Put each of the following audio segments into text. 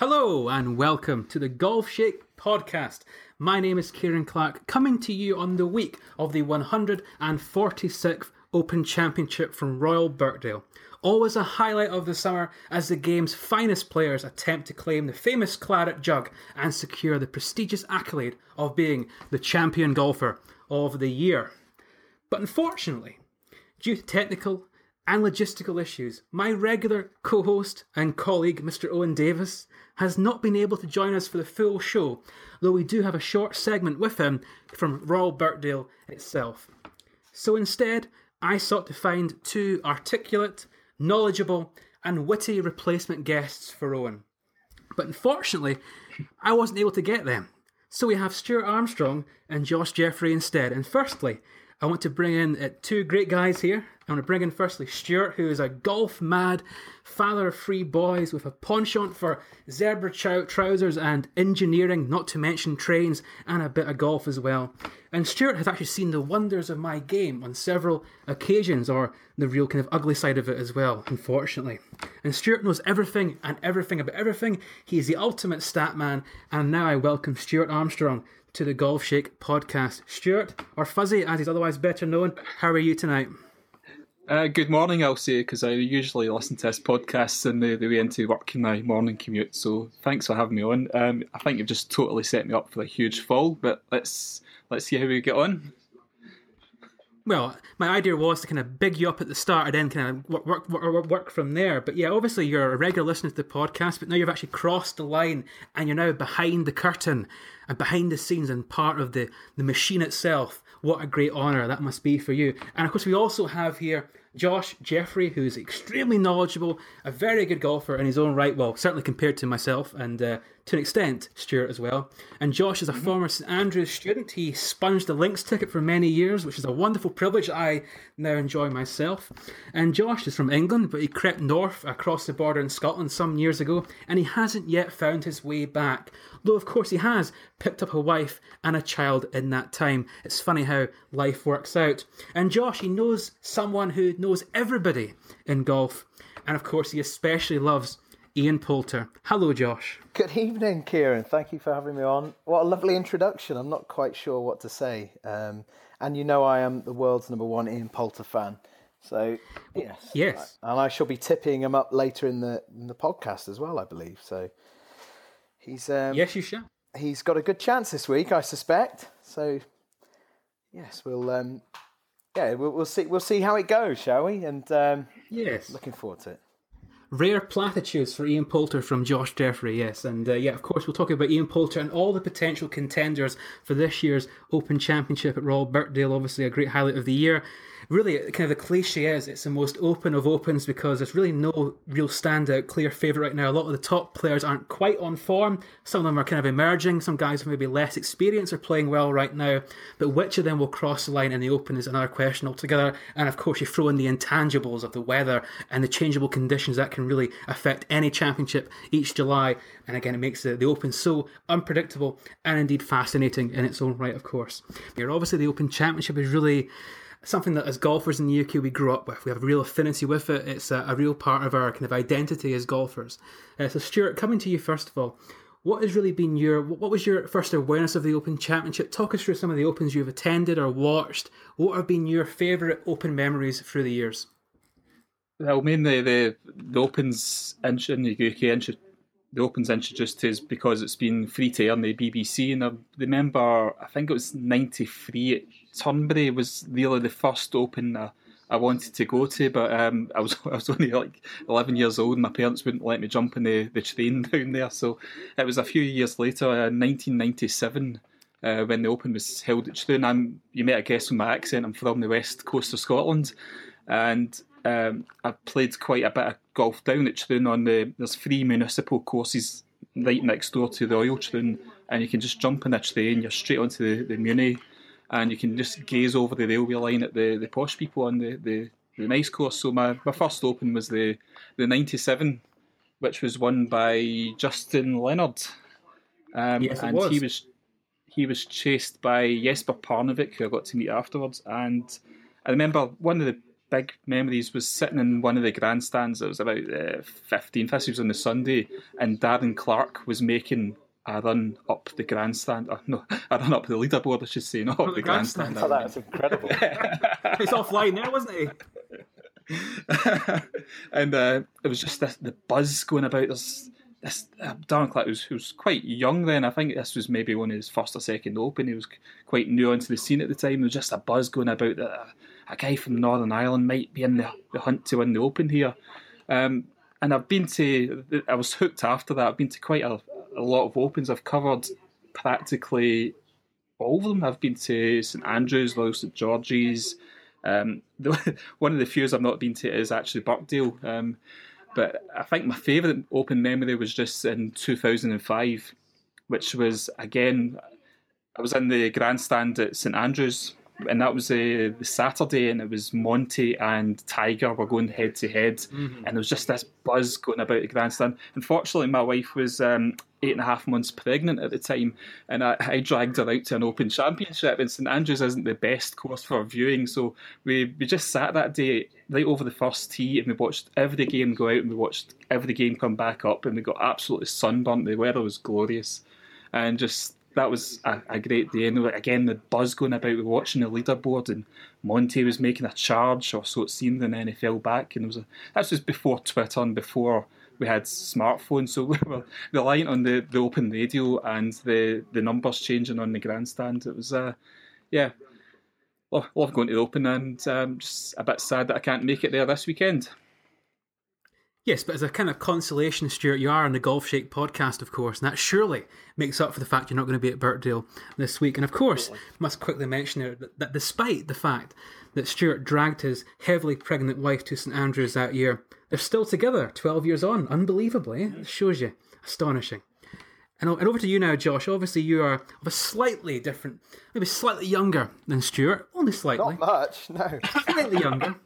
Hello and welcome to the Golf Shake podcast. My name is Kieran Clark, coming to you on the week of the 146th Open Championship from Royal Birkdale. Always a highlight of the summer as the game's finest players attempt to claim the famous claret jug and secure the prestigious accolade of being the champion golfer of the year. But unfortunately, due to technical and logistical issues, my regular co host and colleague, Mr. Owen Davis, has not been able to join us for the full show, though we do have a short segment with him from Royal Birkdale itself. So instead, I sought to find two articulate, knowledgeable, and witty replacement guests for Owen. But unfortunately, I wasn't able to get them. So we have Stuart Armstrong and Josh Jeffrey instead. And firstly, I want to bring in uh, two great guys here. I want to bring in firstly Stuart, who is a golf mad father of three boys with a penchant for zebra trousers and engineering, not to mention trains, and a bit of golf as well. And Stuart has actually seen the wonders of my game on several occasions, or the real kind of ugly side of it as well, unfortunately. And Stuart knows everything and everything about everything. He is the ultimate stat man, and now I welcome Stuart Armstrong to the Golf Shake podcast. Stuart, or Fuzzy as he's otherwise better known, how are you tonight? Uh, good morning, I'll say, because I usually listen to this podcast on the, the way into work in my morning commute. So thanks for having me on. Um, I think you've just totally set me up for a huge fall, but let's let's see how we get on. Well, my idea was to kind of big you up at the start and then kind of work, work, work, work from there. But yeah, obviously you're a regular listener to the podcast, but now you've actually crossed the line and you're now behind the curtain and behind the scenes and part of the, the machine itself. What a great honour that must be for you. And of course, we also have here Josh Jeffrey, who is extremely knowledgeable, a very good golfer in his own right. Well, certainly compared to myself and uh, to an extent, Stuart as well. And Josh is a mm-hmm. former St Andrews student. He sponged the Links ticket for many years, which is a wonderful privilege I now enjoy myself. And Josh is from England, but he crept north across the border in Scotland some years ago, and he hasn't yet found his way back. Though, of course, he has picked up a wife and a child in that time. It's funny how life works out. And Josh, he knows someone who knows everybody in golf. And of course, he especially loves Ian Poulter. Hello, Josh. Good evening, Kieran. Thank you for having me on. What a lovely introduction. I'm not quite sure what to say. Um, and you know, I am the world's number one Ian Poulter fan. So yes, yes, and I shall be tipping him up later in the in the podcast as well. I believe so. He's um, yes, you shall. He's got a good chance this week, I suspect. So yes, we'll um, yeah, we'll, we'll, see. We'll see how it goes, shall we? And um, yes, looking forward to it. Rare platitudes for Ian Poulter from Josh Jeffrey, yes. And uh, yeah, of course, we'll talk about Ian Poulter and all the potential contenders for this year's Open Championship at Royal Birkdale. Obviously, a great highlight of the year really uh, kind of the cliche is it's the most open of opens because there's really no real standout clear favourite right now. A lot of the top players aren't quite on form. Some of them are kind of emerging. Some guys with maybe less experience are playing well right now. But which of them will cross the line in the open is another question altogether. And of course, you throw in the intangibles of the weather and the changeable conditions that can really affect any championship each July. And again, it makes the, the open so unpredictable and indeed fascinating in its own right, of course. Here, obviously, the Open Championship is really something that as golfers in the UK we grew up with. We have a real affinity with it. It's a, a real part of our kind of identity as golfers. Uh, so, Stuart, coming to you first of all, what has really been your what was your first awareness of the Open Championship? Talk us through some of the Opens you've attended or watched. What have been your favourite Open memories through the years? Well, mainly the the Opens in the UK the Open's introduced us because it's been free to air on the BBC. And I remember, I think it was '93 at Turnberry was really the first Open I, I wanted to go to, but um, I was I was only like 11 years old. And my parents wouldn't let me jump in the, the train down there, so it was a few years later, uh, 1997. Uh, when the Open was held at Troon, I'm, you might have guessed from my accent, I'm from the west coast of Scotland, and um, I've played quite a bit of golf down at Troon on the there's three municipal courses right next door to the Royal Troon, and you can just jump in a train, you're straight onto the, the Muni, and you can just gaze over the railway line at the, the posh people on the, the, the nice course. So my, my first Open was the the '97, which was won by Justin Leonard, um, yes, and was. he was he was chased by Jesper Parnevik, who I got to meet afterwards, and I remember one of the big memories was sitting in one of the grandstands. It was about uh, 15, this was on the Sunday, and Darren Clarke was making a run up the grandstand. Oh, no, a run up the leaderboard, I should say, not up the, the grandstand. Oh, that's incredible. He's offline there, wasn't he? and uh, it was just this, the buzz going about. There's this uh, Darren Clarke was, was quite young then. I think this was maybe one of his first or second Open. He was quite new onto the scene at the time. There was just a buzz going about that a, a guy from Northern Ireland might be in the, the hunt to win the Open here. Um, and I've been to, I was hooked after that. I've been to quite a, a lot of Opens. I've covered practically all of them. I've been to St Andrews, Royal St George's. Um, the, one of the few I've not been to is actually Birkdale. Um, but I think my favourite Open memory was just in 2005, which was again, I was in the grandstand at St Andrews, and that was uh, the Saturday, and it was Monty and Tiger were going head to head, Mm-hmm. and there was just this buzz going about the grandstand. Unfortunately, my wife was um, eight and a half months pregnant at the time, and I, I dragged her out to an Open Championship, and St Andrews isn't the best course for viewing, so we, we just sat that day right over the first tee, and we watched every game go out, and we watched every game come back up, and we got absolutely sunburnt. The weather was glorious, and just that was a, a great day. And again, the buzz going about, we watching the leaderboard, and Monty was making a charge, or so it seemed, in NFL back. And it was a, that was before Twitter and before we had smartphones, so we were relying on the, the open radio and the, the numbers changing on the grandstand. It was, uh, yeah, love, love going to the Open, and um, just a bit sad that I can't make it there this weekend. Yes, but as a kind of consolation, Stuart, you are on the Golf Shake podcast, of course, and that surely makes up for the fact you're not going to be at Birkdale this week. And of course, must quickly mention there that, that despite the fact that Stuart dragged his heavily pregnant wife to St Andrews that year, they're still together 12 years on. Unbelievably, eh? It shows you. Astonishing. And, and over to you now, Josh. Obviously, you are of a slightly different, maybe slightly younger than Stuart, only slightly Not much, no. slightly younger.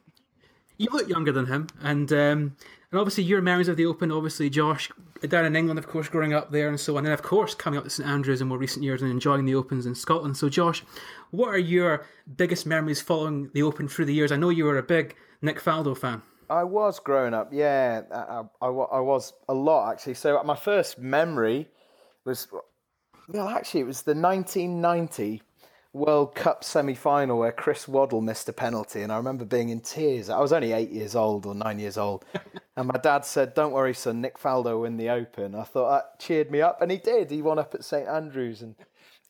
You look younger than him, and um, and obviously your memories of the Open. Obviously, Josh down in England, of course, growing up there and so on, and then of course coming up to St Andrews in more recent years and enjoying the Opens in Scotland. So, Josh, what are your biggest memories following the Open through the years? I know you were a big Nick Faldo fan. I was growing up, yeah. I, I, I was a lot, actually. So my first memory was, well, actually, it was the 1990 World Cup semi final where Chris Waddle missed a penalty. And I remember being in tears. I was only eight years old or nine years old. and my dad said, Don't worry, son, Nick Faldo win the Open. I thought that cheered me up. And he did. He won up at St Andrews and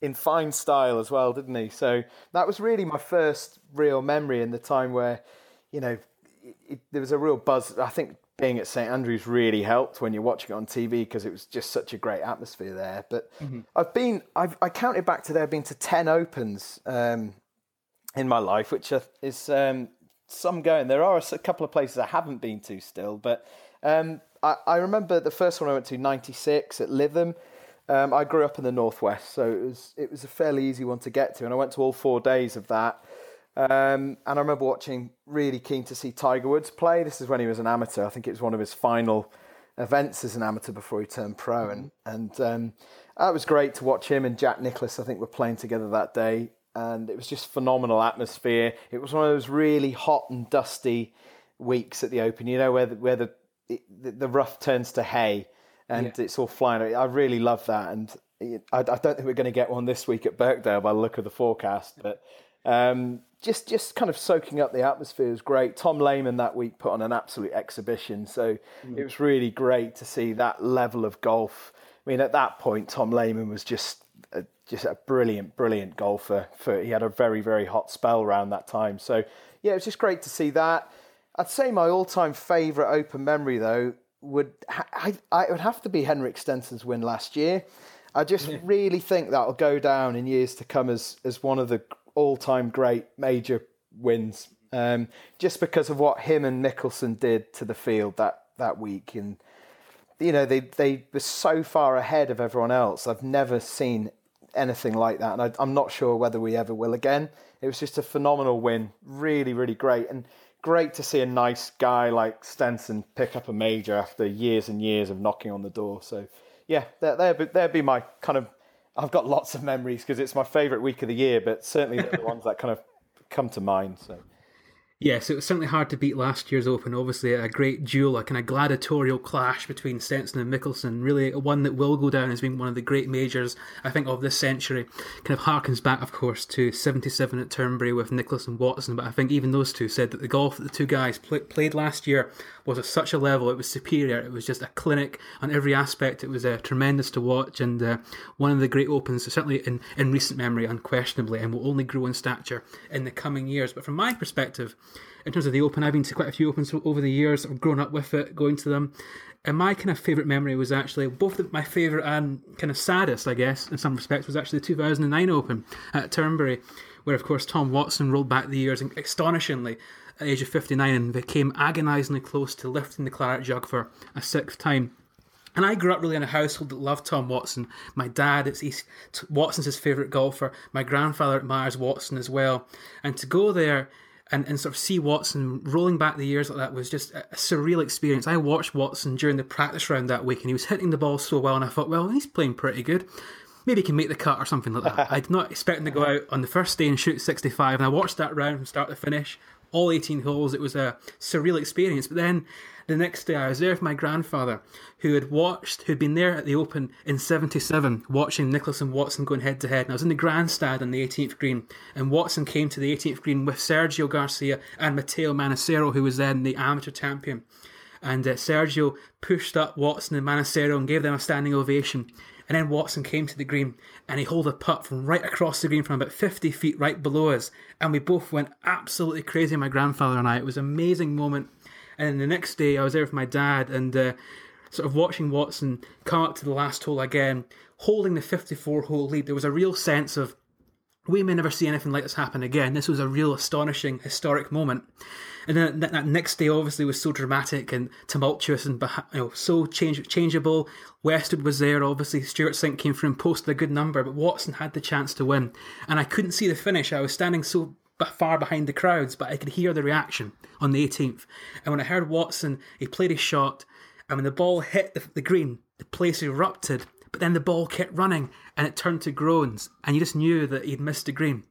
in fine style as well, didn't he? So that was really my first real memory in the time where, you know, it, it, there was a real buzz. I think being at St Andrews really helped when you're watching it on TV because it was just such a great atmosphere there. But I've been, I've, I counted back to there, I've been to 10 Opens um, in my life, which is um, some going. There are a couple of places I haven't been to still, but um, I, I remember the first one I went to, 96 at Lytham. Um, I grew up in the northwest, so it was it was a fairly easy one to get to, and I went to all four days of that. Um, and I remember watching, really keen to see Tiger Woods play. This is when he was an amateur. I think it was one of his final events as an amateur before he turned pro, and and um, that was great to watch him and Jack Nicklaus. I think were playing together that day, and it was just phenomenal atmosphere. It was one of those really hot and dusty weeks at the Open. You know where the, where the the, the rough turns to hay and yeah. it's all flying. I really love that, and I, I don't think we're going to get one this week at Birkdale by the look of the forecast, but. Um, just just kind of soaking up the atmosphere was great. Tom Lehman that week put on an absolute exhibition, so mm. it was really great to see that level of golf. I mean, at that point, Tom Lehman was just a, just a brilliant, brilliant golfer. For he had a very very hot spell around that time. So yeah, it was just great to see that. I'd say my all-time favourite Open memory though would I, I would have to be Henrik Stenson's win last year. I just yeah. really think that'll go down in years to come as as one of the all-time great major wins, um, just because of what him and Mickelson did to the field that that week, and you know they they were so far ahead of everyone else. I've never seen anything like that, and I, I'm not sure whether we ever will again. It was just a phenomenal win, really, really great, and great to see a nice guy like Stenson pick up a major after years and years of knocking on the door. So, yeah, there there there'd be my kind of I've got lots of memories because it's my favourite week of the year, but certainly the ones that kind of come to mind. So, Yes, it was certainly hard to beat last year's Open. Obviously, a great duel, a kind of gladiatorial clash between Stenson and Mickelson. Really, one that will go down as being one of the great majors, I think, of this century. Kind of harkens back, of course, to 77 at Turnberry with Nicklaus and Watson. But I think even those two said that the golf that the two guys play, played last year was at such a level, it was superior. It was just a clinic on every aspect. It was uh, tremendous to watch and uh, one of the great Opens, certainly in, in recent memory, unquestionably, and will only grow in stature in the coming years. But from my perspective, in terms of the Open, I've been to quite a few Opens over the years. I've grown up with it, going to them. And my kind of favourite memory was actually both my favourite and kind of saddest, I guess, in some respects, was actually the 2009 Open at Turnberry, where, of course, Tom Watson rolled back the years astonishingly at the age of 59 and became agonisingly close to lifting the claret jug for a sixth time. And I grew up really in a household that loved Tom Watson. My dad, it's he's, Watson's his favourite golfer. My grandfather admires Watson as well. And to go there and, and sort of see Watson rolling back the years like that was just a, surreal experience. I watched Watson during the practice round that week and he was hitting the ball so well, and I thought, well, he's playing pretty good. Maybe he can make the cut or something like that. I did not expect him to go out on the first day and shoot 65, and I watched that round from start to finish, all 18 holes. It was a surreal experience. But then the next day, I was there with my grandfather, who had watched, who'd been there at the Open in '77, watching Nicklaus and Watson going head to head. And I was in the grandstand on the 18th green, and Watson came to the 18th green with Sergio Garcia and Matteo Manassero, who was then the amateur champion. And uh, Sergio pushed up Watson and Manassero and gave them a standing ovation. And then Watson came to the green and he held a putt from right across the green from about 50 feet right below us. And we both went absolutely crazy, my grandfather and I. It was an amazing moment. And the next day, I was there with my dad and uh, sort of watching Watson come up to the last hole again, holding the 54 hole lead. There was a real sense of we may never see anything like this happen again. This was a real astonishing, historic moment. And then that, that next day, obviously, was so dramatic and tumultuous and you know so change, changeable. Westwood was there, obviously. Stewart Cink came through and posted a good number, but Watson had the chance to win. And I couldn't see the finish. I was standing so far behind the crowds, but I could hear the reaction on the 18th. And when I heard Watson, he played his shot, and when the ball hit the, the green, the place erupted. But then the ball kept running, and it turned to groans, and you just knew that he'd missed the green.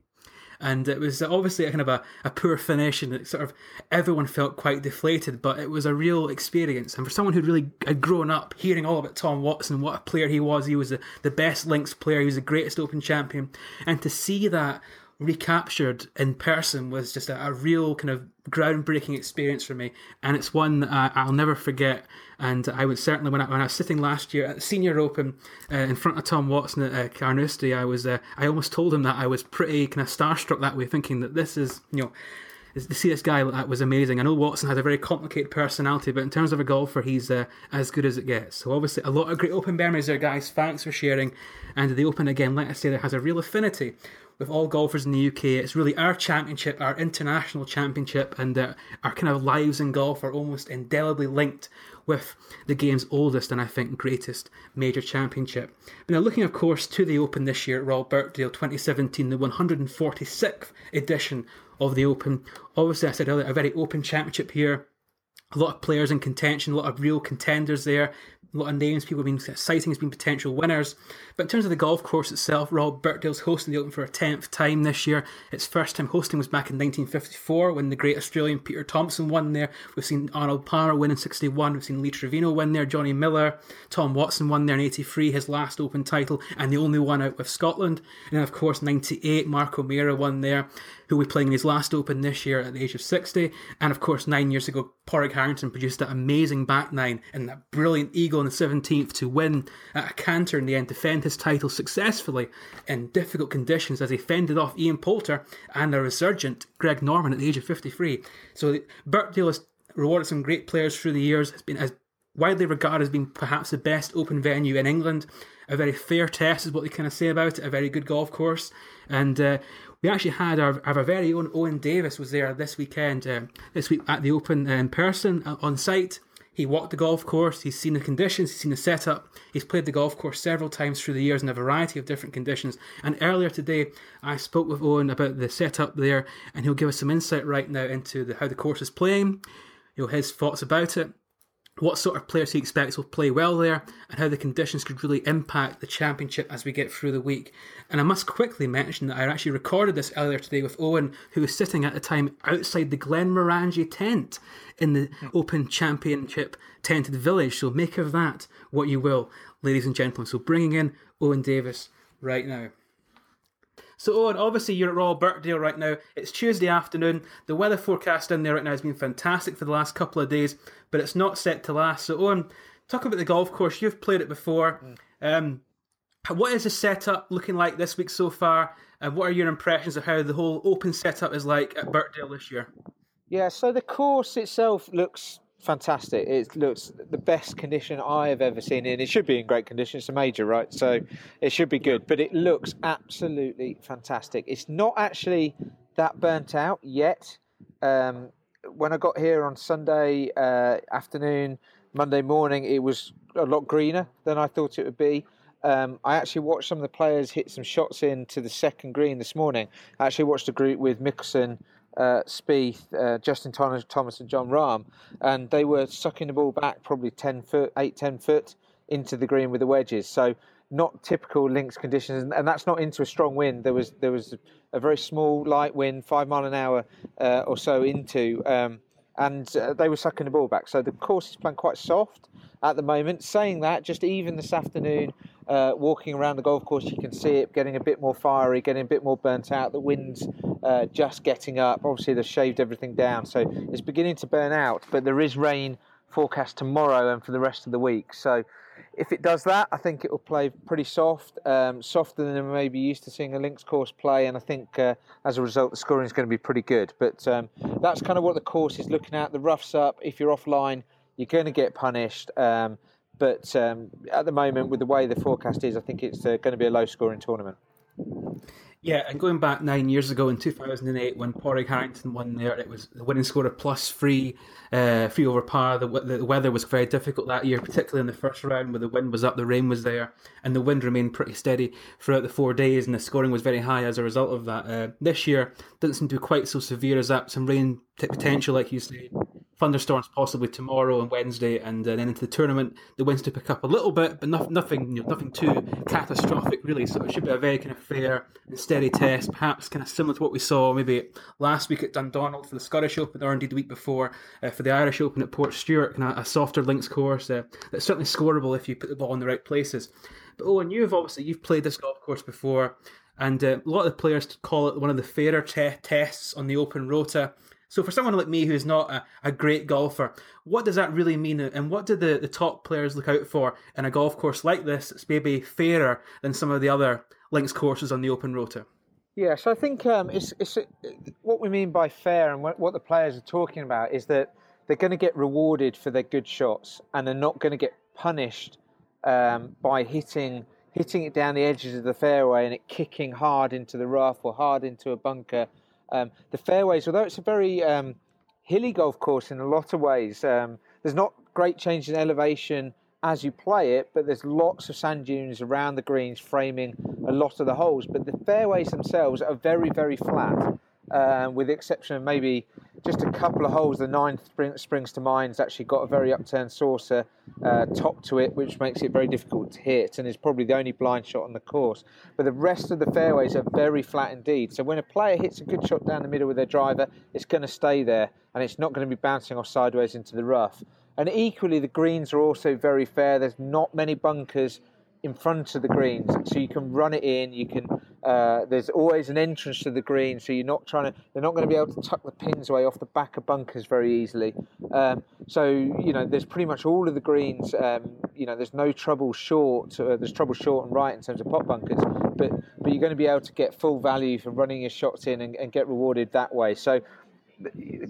And it was obviously a kind of a, a poor finish, and sort of everyone felt quite deflated. But it was a real experience, and for someone who'd really had grown up hearing all about Tom Watson, what a player he was, he was the, the best links player, he was the greatest Open champion, and to see that recaptured in person was just a, a, real kind of groundbreaking experience for me, and it's one that I, will never forget. And I would certainly, when I, when I was sitting last year at the Senior Open uh, in front of Tom Watson at uh, Carnoustie, I was uh, I almost told him that I was pretty kind of starstruck that way, thinking that this is you know to see this guy that was amazing. I know Watson has a very complicated personality, but in terms of a golfer, he's uh, as good as it gets. So obviously, a lot of great Open memories there, guys. Thanks for sharing. And the Open again, like I say, there has a real affinity with all golfers in the UK. It's really our championship, our international championship, and uh, our kind of lives in golf are almost indelibly linked with the game's oldest and I think greatest major championship. But now, looking, of course, to the Open this year at Royal Birkdale 2017, the 146th edition of the Open. Obviously, I said earlier, a very open championship here. A lot of players in contention, a lot of real contenders there a lot of names people have been citing as being potential winners. But in terms of the golf course itself, Royal Birkdale's hosting the Open for a 10th time this year. Its first time hosting was back in 1954 when the great Australian Peter Thomson won there. We've seen Arnold Palmer win in 61. We've seen Lee Trevino win there. Johnny Miller, Tom Watson won there in 83, his last Open title, and the only one out with Scotland. And then, of course, 98, Mark O'Meara won there who will be playing in his last Open this year at the age of 60. And of course, nine years ago, Padraig Harrington produced that amazing back nine and that brilliant eagle on the 17th to win at a canter in the end, defend his title successfully in difficult conditions as he fended off Ian Poulter and the resurgent Greg Norman at the age of 53. So Birkdale has rewarded some great players through the years, has been as widely regarded as being perhaps the best open venue in England. A very fair test is what they kind of say about it, a very good golf course. And uh, we actually had our, our very own Owen Davis was there this weekend, uh, this week at the Open in person uh, on site. He walked the golf course, he's seen the conditions, he's seen the setup, he's played the golf course several times through the years in a variety of different conditions. And earlier today, I spoke with Owen about the setup there, and he'll give us some insight right now into the, how the course is playing, you know, his thoughts about it. What sort of players he expects will play well there, and how the conditions could really impact the championship as we get through the week. And I must quickly mention that I actually recorded this earlier today with Owen, who was sitting at the time outside the Glenmorangie tent in the Open Championship tented village. So make of that what you will, ladies and gentlemen. So bringing in Owen Davis right now. So, Owen, obviously you're at Royal Birkdale right now. It's Tuesday afternoon. The weather forecast in there right now has been fantastic for the last couple of days, but it's not set to last. So, Owen, talk about the golf course. You've played it before. Um, what is the setup looking like this week so far? And what are your impressions of how the whole open setup is like at Birkdale this year? Yeah, so the course itself looks fantastic. It looks the best condition I have ever seen and It should be in great condition. It's a major, right? So it should be good. But it looks absolutely fantastic. It's not actually that burnt out yet. Um, when I got here on Sunday uh, afternoon, Monday morning, it was a lot greener than I thought it would be. Um, I actually watched some of the players hit some shots into the second green this morning. I actually watched a group with Mickelson, uh, Spieth, uh, Justin Thomas, and Jon Rahm, and they were sucking the ball back probably 10 foot, 8, 10 foot into the green with the wedges. So not typical links conditions, and that's not into a strong wind. There was there was a very small light wind, five mile an hour uh, or so into, um, and uh, they were sucking the ball back. So the course is playing quite soft at the moment. Saying that, just even this afternoon, uh, walking around the golf course, you can see it getting a bit more fiery, getting a bit more burnt out. The wind's uh, just getting up. Obviously, they've shaved everything down, so it's beginning to burn out. But there is rain forecast tomorrow and for the rest of the week. So if it does that, I think it will play pretty soft, um, softer than we may be used to seeing a links course play. And I think uh, as a result, the scoring is going to be pretty good. But um, that's kind of what the course is looking at. The roughs up. If you're offline, you're going to get punished. Um, but um, at the moment, with the way the forecast is, I think it's uh, going to be a low scoring tournament. Yeah, and going back nine years ago in 2008 when Padraig Harrington won there, it was the winning score of plus three, uh, three over par. The, the weather was very difficult that year, particularly in the first round where the wind was up, the rain was there, and the wind remained pretty steady throughout the four days, and the scoring was very high as a result of that. Uh, this year didn't seem to be quite so severe as that. Some rain potential, like you say, thunderstorms possibly tomorrow and Wednesday, and uh, then into the tournament, the winds to pick up a little bit, but no, nothing, you know, nothing too catastrophic really. So it should be a very kind of fair and steady test, perhaps kind of similar to what we saw maybe last week at Dundonald for the Scottish Open, or indeed the week before uh, for the Irish Open at Portstewart, kind of a softer links course uh, that's certainly scoreable if you put the ball in the right places. But Owen, you've obviously you've played this golf course before. And uh, a lot of the players call it one of the fairer te- tests on the Open Rota. So for someone like me who's not a, a, great golfer, what does that really mean? And what do the, the top players look out for in a golf course like this that's maybe fairer than some of the other links courses on the Open Rota? Yeah, so I think um, it's, it's what we mean by fair and what, what the players are talking about is that they're going to get rewarded for their good shots and they're not going to get punished um, by hitting hitting it down the edges of the fairway and it kicking hard into the rough or hard into a bunker um, the fairways, although it's a very um, hilly golf course in a lot of ways, um, there's not great change in elevation as you play it, but there's lots of sand dunes around the greens framing a lot of the holes. But the fairways themselves are very, very flat, uh, with the exception of maybe just a couple of holes. The ninth spring, springs to mind. It's actually got a very upturned saucer uh, top to it, which makes it very difficult to hit, and is probably the only blind shot on the course. But the rest of the fairways are very flat indeed. So when a player hits a good shot down the middle with their driver, it's going to stay there, and it's not going to be bouncing off sideways into the rough. And equally, the greens are also very fair. There's not many bunkers in front of the greens, so you can run it in. You can. Uh, there's always an entrance to the green, so you're not trying to. They're not going to be able to tuck the pins away off the back of bunkers very easily. Um, so you know, there's pretty much all of the greens. Um, you know, there's no trouble short. Uh, there's trouble short and right in terms of pot bunkers, but but you're going to be able to get full value for running your shots in and, and get rewarded that way. So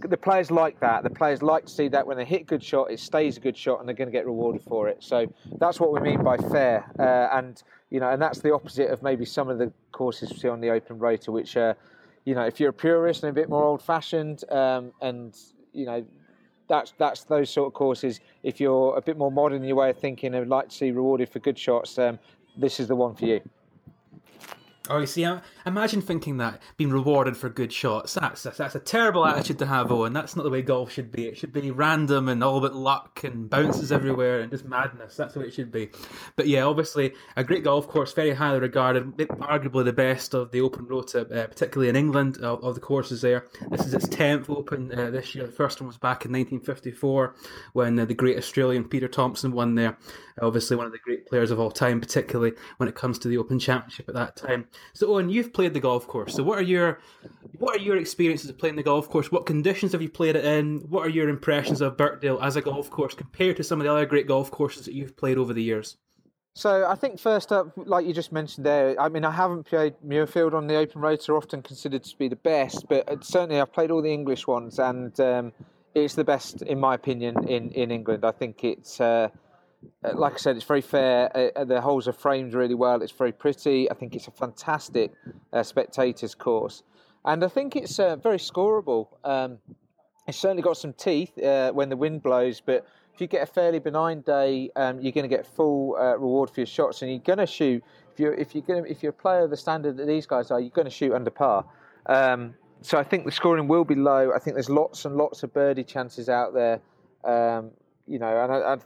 the players like that. The players like to see that when they hit a good shot, it stays a good shot, and they're going to get rewarded for it. So that's what we mean by fair, uh, and you know, and that's the opposite of maybe some of the courses we see on the Open Rota, which, uh, you know, if you're a purist and a bit more old-fashioned, um, and you know, that's that's those sort of courses. If you're a bit more modern in your way of thinking and like to see rewarded for good shots, um, this is the one for you. Oh, you see, imagine thinking that being rewarded for good shots. That's, that's a terrible attitude to have, Owen. That's not the way golf should be. It should be random and all about luck and bounces everywhere and just madness. That's what it should be. But yeah, obviously a great golf course, very highly regarded, arguably the best of the Open Rota, uh, particularly in England of, of, the courses there. This is its tenth Open uh, this year. The first one was back in 1954 when uh, the great Australian Peter Thomson won there. Obviously, one of the great players of all time, particularly when it comes to the Open Championship at that time. So, Owen, you've played the golf course. So, what are your what are your experiences of playing the golf course? What conditions have you played it in? What are your impressions of Birkdale as a golf course compared to some of the other great golf courses that you've played over the years? So I think first up, like you just mentioned there, I mean I haven't played Muirfield on the Open Rota, often considered to be the best, but certainly I've played all the English ones, and um, it's the best in my opinion in, in England. I think it's uh, like I said, it's very fair. Uh, uh, the holes are framed really well. It's very pretty. I think it's a fantastic uh, spectators course, and I think it's uh, very scoreable. Um, it's certainly got some teeth uh, when the wind blows, but if you get a fairly benign day, um, you're going to get full reward for your shots, and you're going to shoot. If you're if you're going if you're a player of the standard that these guys are, you're going to shoot under par. Um, so I think the scoring will be low. I think there's lots and lots of birdie chances out there. Um, you know, and I, I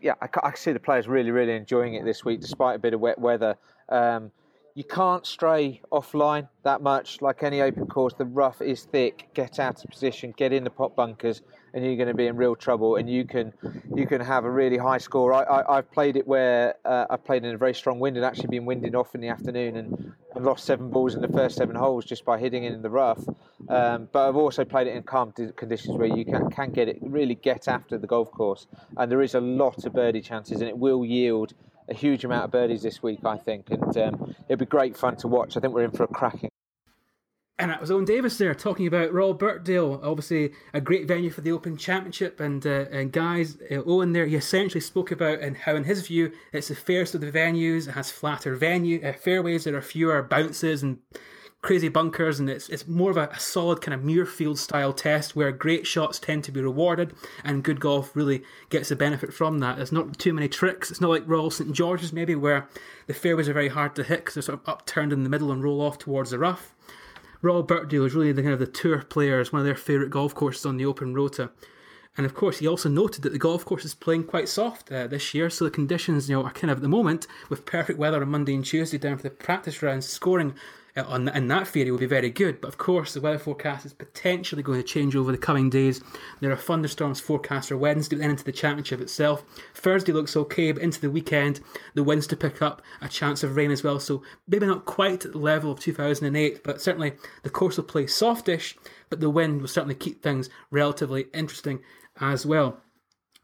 yeah, I, I see the players really, really enjoying it this week, despite a bit of wet weather. Um, you can't stray offline that much. Like any open course, the rough is thick. Get out of position, get in the pot bunkers, and you're going to be in real trouble. And you can you can have a really high score. I, have played it where uh, I've played in a very strong wind and actually been winding off in the afternoon and, lost seven balls in the first seven holes just by hitting it in the rough. Um, but I've also played it in calm conditions where you can can get it really get after the golf course, and there is a lot of birdie chances, and it will yield a huge amount of birdies this week, I think, and um, it'll be great fun to watch. I think we're in for a cracking and that was Owen Davis there talking about Royal Birkdale, obviously a great venue for the Open Championship. And uh, and guys, uh, Owen there, he essentially spoke about and how, in his view, it's the fairest of the venues. It has flatter venue uh, fairways. There are fewer bounces and crazy bunkers, and it's it's more of a, a solid kind of Muirfield style test where great shots tend to be rewarded, and good golf really gets the benefit from that. There's not too many tricks. It's not like Royal St George's maybe where the fairways are very hard to hit because they're sort of upturned in the middle and roll off towards the rough. Royal Birkdale is really the kind of the tour players, one of their favourite golf courses on the Open Rota. And of course, he also noted that the golf course is playing quite soft uh, this year, so the conditions, you know, are kind of at the moment with perfect weather on Monday and Tuesday down for the practice rounds, scoring Uh, on in that theory will be very good. But of course, the weather forecast is potentially going to change over the coming days. There are thunderstorms forecast for Wednesday and into the championship itself. Thursday looks okay, but into the weekend, the winds to pick up, a chance of rain as well. So maybe not quite at the level of 2008, but certainly the course will play softish, but the wind will certainly keep things relatively interesting as well.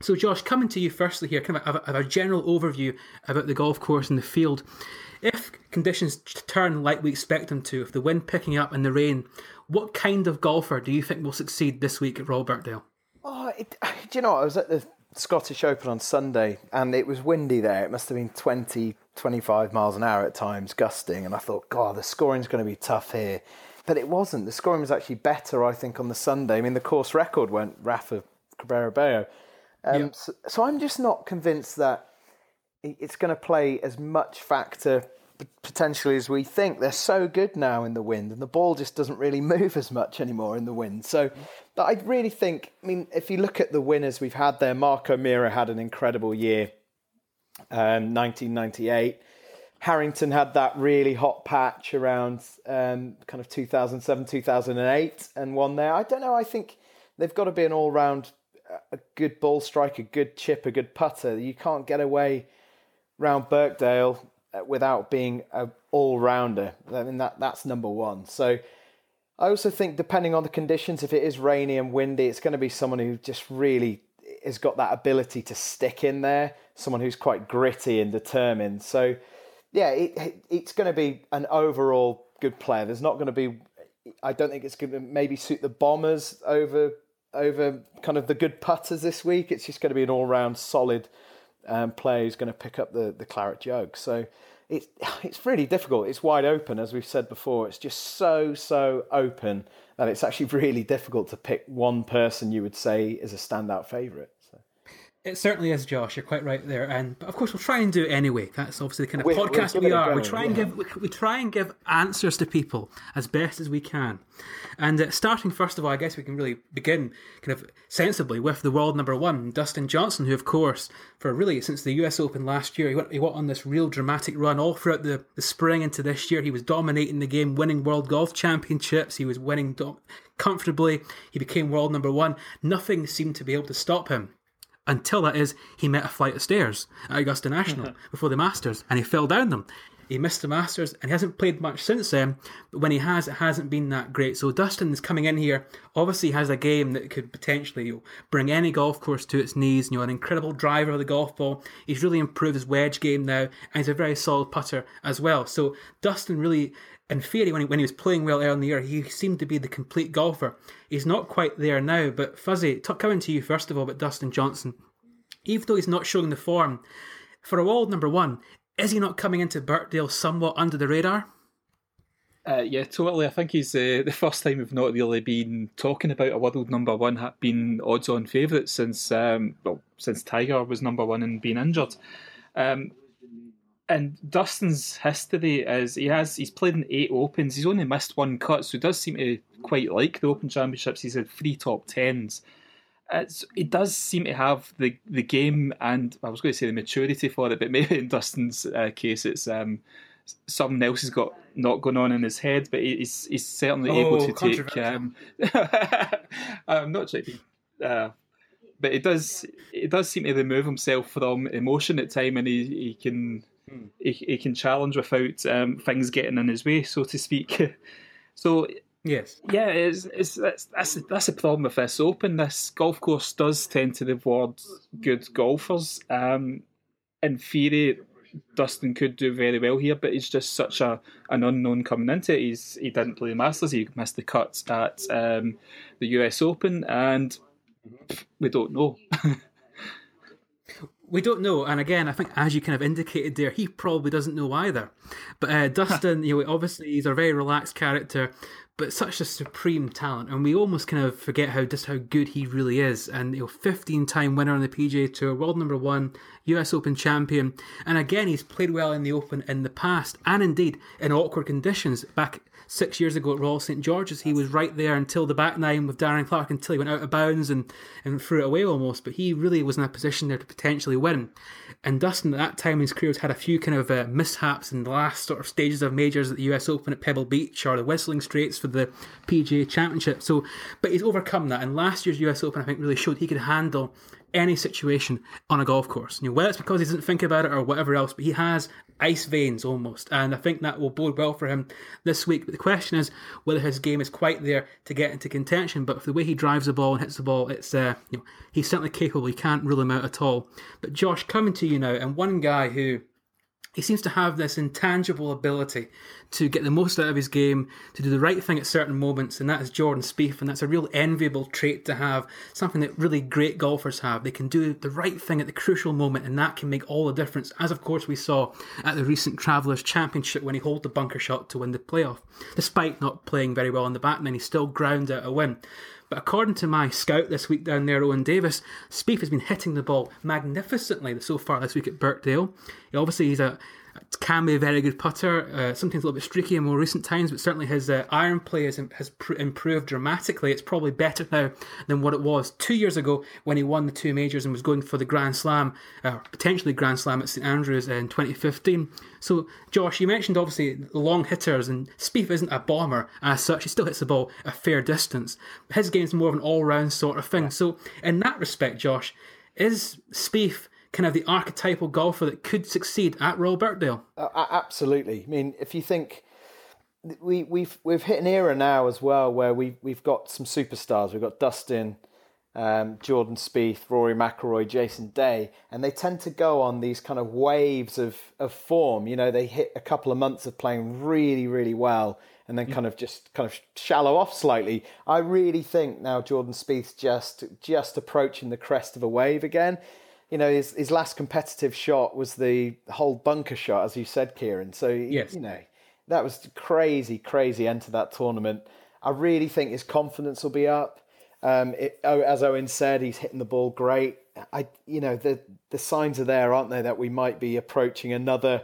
So, Josh, coming to you firstly here, kind of a, a general overview about the golf course and the field. If conditions turn like we expect them to, if the wind picking up and the rain, what kind of golfer do you think will succeed this week at Royal Birkdale? Oh, it, do you know, I was at the Scottish Open on Sunday and it was windy there. It must have been 20, 25 miles an hour at times, gusting. And I thought, God, the scoring's going to be tough here. But it wasn't. The scoring was actually better, I think, on the Sunday. I mean, the course record went Rafa Cabrera Bello. Um, yep. so, so I'm just not convinced that it's going to play as much factor potentially as we think. They're so good now in the wind, and the ball just doesn't really move as much anymore in the wind. So I really think, I mean, if you look at the winners we've had there, Mark O'Meara had an incredible year, um, 1998. Harrington had that really hot patch around um, kind of 2007, 2008 and won there. I don't know. I think they've got to be an all round, a good ball strike, a good chip, a good putter. You can't get away round Birkdale uh, without being a all rounder. I mean that that's number one. So I also think depending on the conditions, if it is rainy and windy, it's going to be someone who just really has got that ability to stick in there. Someone who's quite gritty and determined. So yeah, it, it's going to be an overall good player. There's not going to be. I don't think it's going to maybe suit the bombers over over kind of the good putters this week. It's just going to be an all round solid um, player who's going to pick up the, the claret jug. So it's it's really difficult. It's wide open, as we've said before. It's just so so open that it's actually really difficult to pick one person you would say is a standout favourite. It certainly is, Josh. You're quite right there, and but of course we'll try and do it anyway. That's obviously the kind of We're- podcast we're we are. We try and yeah. give we, we try and give answers to people as best as we can. And uh, starting first of all, I guess we can really begin kind of sensibly with the world number one, Dustin Johnson, who of course for really since the U.S. Open last year, he went he went on this real dramatic run all throughout the, the spring into this year. He was dominating the game, winning World Golf Championships. He was winning comfortably. He became world number one. Nothing seemed to be able to stop him until that is he met a flight of stairs at Augusta National before the Masters and he fell down them. He missed the Masters and he hasn't played much since then. But when he has, it hasn't been that great. So Dustin is coming in here. Obviously, has a game that could potentially you know, bring any golf course to its knees. You know, an incredible driver of the golf ball. He's really improved his wedge game now, and he's a very solid putter as well. So Dustin really in theory, when he, when he was playing well early in the year, he seemed to be the complete golfer. He's not quite there now, but Fuzzy, t- coming to you first of all, but Dustin Johnson, even though he's not showing the form, for a world number one, is he not coming into Birkdale somewhat under the radar? Uh, yeah, totally. I think he's uh, the first time we've not really been talking about a world number one being odds-on favourite since um, well since Tiger was number one and being injured. Um, and Dustin's history is he has he's played in eight opens. He's only missed one cut, so he does seem to quite like the Open Championships. He's had three top tens. It's, it does seem to have the the game and I was going to say the maturity for it, but maybe in Dustin's uh, case it's um, something else has got not going on in his head, but he's he's certainly able Oh, to take. Um, I'm not to, uh, but it does it does seem to remove himself from emotion at time, and he he can he, he can challenge without um, things getting in his way, so to speak. so Yes. yeah, it's, it's that's that's that's the problem with this Open. This golf course does tend to reward good golfers. Um, in theory, Dustin could do very well here, but he's just such a an unknown coming into it. He's he didn't play the Masters. He missed the cuts at um, the U.S. Open, and we don't know. We don't know, and again, I think as you kind of indicated there, he probably doesn't know either. But uh, Dustin, you know, obviously he's a very relaxed character, but such a supreme talent, and we almost kind of forget how just how good he really is. And you know, fifteen-time winner on the PGA Tour, world number one, U.S. Open champion, and again, he's played well in the Open in the past, and indeed in awkward conditions back six years ago at Royal St George's. He was right there until the back nine with Darren Clarke until he went out of bounds and, and threw it away almost. But he really was in a position there to potentially win. And Dustin, at that time in his career, has had a few kind of uh, mishaps in the last sort of stages of majors at the US Open at Pebble Beach or the Whistling Straits for the PGA Championship. So, but he's overcome that. And last year's US Open, I think, really showed he could handle any situation on a golf course. You know, whether it's because he doesn't think about it or whatever else, but he has ice veins almost, and I think that will bode well for him this week. But the question is whether his game is quite there to get into contention. But with the way he drives the ball and hits the ball, it's uh, you know he's certainly capable. You can't rule him out at all. But Josh, coming to you now, and one guy who he seems to have this intangible ability to get the most out of his game, to do the right thing at certain moments, and that is Jordan Spieth, and that's a real enviable trait to have. Something that really great golfers have. They can do the right thing at the crucial moment, and that can make all the difference. As of course we saw at the recent Travelers Championship when he holed the bunker shot to win the playoff, despite not playing very well on the back nine, he still ground out a win. But according to my scout this week down there, Owen Davis, Spieth has been hitting the ball magnificently so far this week at Birkdale. He, obviously, he's a can be a very good putter, uh, sometimes a little bit streaky in more recent times, but certainly his uh, iron play has, has pr- improved dramatically. It's probably better now than what it was two years ago when he won the two majors and was going for the Grand Slam, uh, potentially Grand Slam at St Andrews in 2015. So, Josh, you mentioned obviously long hitters, and Spieth isn't a bomber as such. He still hits the ball a fair distance. His game's more of an all-round sort of thing. So, in that respect, Josh, is Spieth kind of the archetypal golfer that could succeed at Royal Birkdale. Uh, absolutely. I mean, if you think we we've we've hit an era now as well where we we've got some superstars. We've got Dustin, um, Jordan Spieth, Rory McIlroy, Jason Day, and they tend to go on these kind of waves of of form. You know, they hit a couple of months of playing really really well. And then kind of just kind of shallow off slightly. I really think now Jordan Spieth's just just approaching the crest of a wave again you know, his, his last competitive shot was the whole bunker shot, as you said, Kieran. So, Yes. you know, that was crazy, crazy end to that tournament. I really think his confidence will be up. Um, it, as Owen said, he's hitting the ball great. I, you know, the the signs are there, aren't they, that we might be approaching another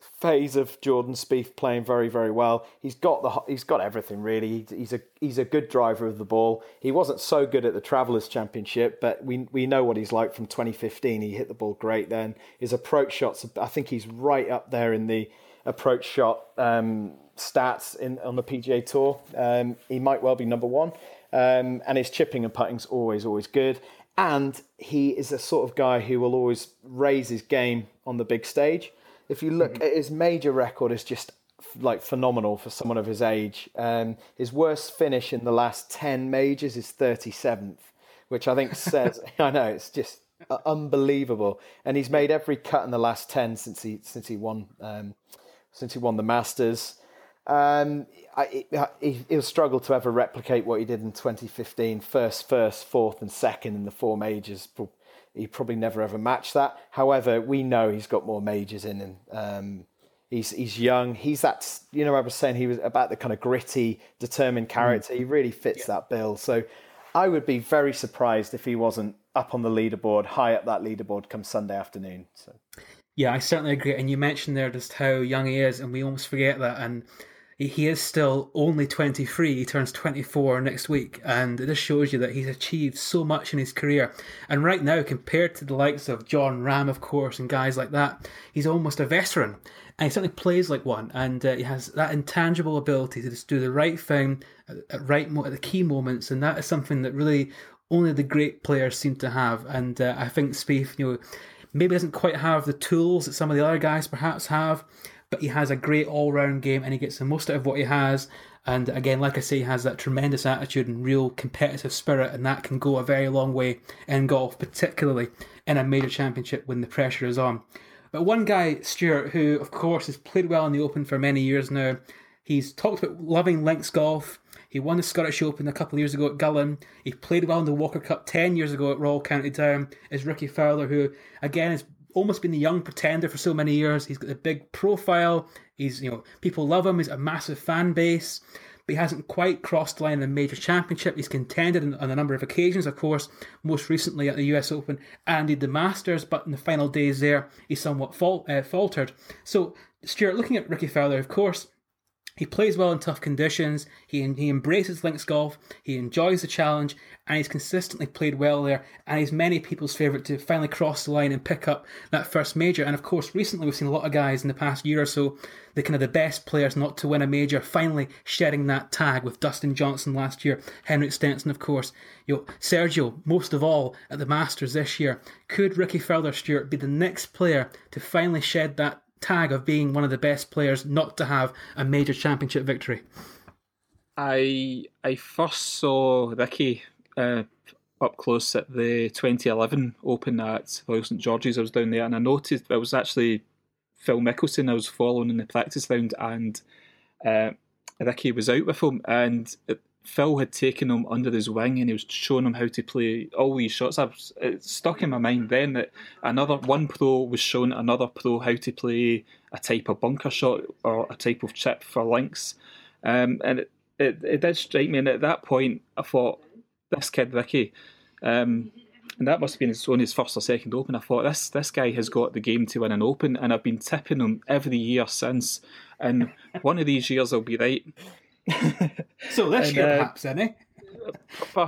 phase of Jordan Spieth playing very, very well. He's got the he's got everything really. He's a he's a good driver of the ball. He wasn't so good at the Travelers Championship, but we we know what he's like from 2015. He hit the ball great then. His approach shots, I think he's right up there in the approach shot um, stats in on the PGA Tour. Um, he might well be number one. Um, and his chipping and putting's always always good. And he is a sort of guy who will always raise his game on the big stage. If you look mm-hmm. at his major record, is just like phenomenal for someone of his age. Um, his worst finish in the last ten majors is thirty seventh, which I think says I know it's just unbelievable. And he's made every cut in the last ten since he since he won um, since he won the Masters. Um, I, he, will struggle to ever replicate what he did in 2015. First, first, fourth, and second in the four majors he probably never ever matched that. However, we know he's got more majors in him. Um, he's he's young. He's that you know I was saying he was about the kind of gritty, determined character. Mm. He really fits yeah. that bill. So I would be very surprised if he wasn't up on the leaderboard, high up that leaderboard come Sunday afternoon. So. Yeah, I certainly agree. And you mentioned there just how young he is, and we almost forget that. And he is still only 23. He turns 24 next week. And this shows you that he's achieved so much in his career. And right now, compared to the likes of Jon Rahm, of course, and guys like that, he's almost a veteran. And he certainly plays like one. And uh, he has that intangible ability to just do the right thing at, at right mo- at the key moments. And that is something that really only the great players seem to have. And uh, I think Spieth, you know, maybe doesn't quite have the tools that some of the other guys perhaps have but he has a great all round game and he gets the most out of what he has. And again, like I say, he has that tremendous attitude and real competitive spirit, and that can go a very long way in golf, particularly in a major championship when the pressure is on. But one guy, Stuart, who of course has played well in the Open for many years now, he's talked about loving links golf. He won the Scottish Open a couple of years ago at Gullane. He played well in the Walker Cup 10 years ago at Royal County Down. Is Rickie Fowler, who again is almost been the young pretender for so many years. He's got a big profile. He's you know people love him. He's a massive fan base, but he hasn't quite crossed the line in a major championship. He's contended on a number of occasions, of course, most recently at the U.S. Open and did the Masters. But in the final days there, he somewhat fal- uh, faltered. So Stuart, looking at Rickie Fowler, of course, he plays well in tough conditions. He he embraces links golf. He enjoys the challenge, and he's consistently played well there. And he's many people's favourite to finally cross the line and pick up that first major. And of course, recently we've seen a lot of guys in the past year or so, the kind of the best players not to win a major, finally shedding that tag with Dustin Johnson last year, Henrik Stenson, of course. You know, Sergio, most of all at the Masters this year. Could Rickie Fowler Stuart be the next player to finally shed that tag of being one of the best players not to have a major championship victory? I I first saw Rickie uh, up close at the 2011 Open at Royal St George's. I was down there and I noticed it was actually Phil Mickelson I was following in the practice round and uh, Rickie was out with him and it, Phil had taken him under his wing and he was showing him how to play all these shots. I've stuck in my mind then that another one pro was showing another pro how to play a type of bunker shot or a type of chip for links. Um, and it, it, it, did strike me. And at that point, I thought, this kid, Rickie, um, and that must have been his, only his first or second Open. I thought, this, this guy has got the game to win an Open. And I've been tipping him every year since. And one of these years I'll be right. So this and, year, uh, perhaps, any?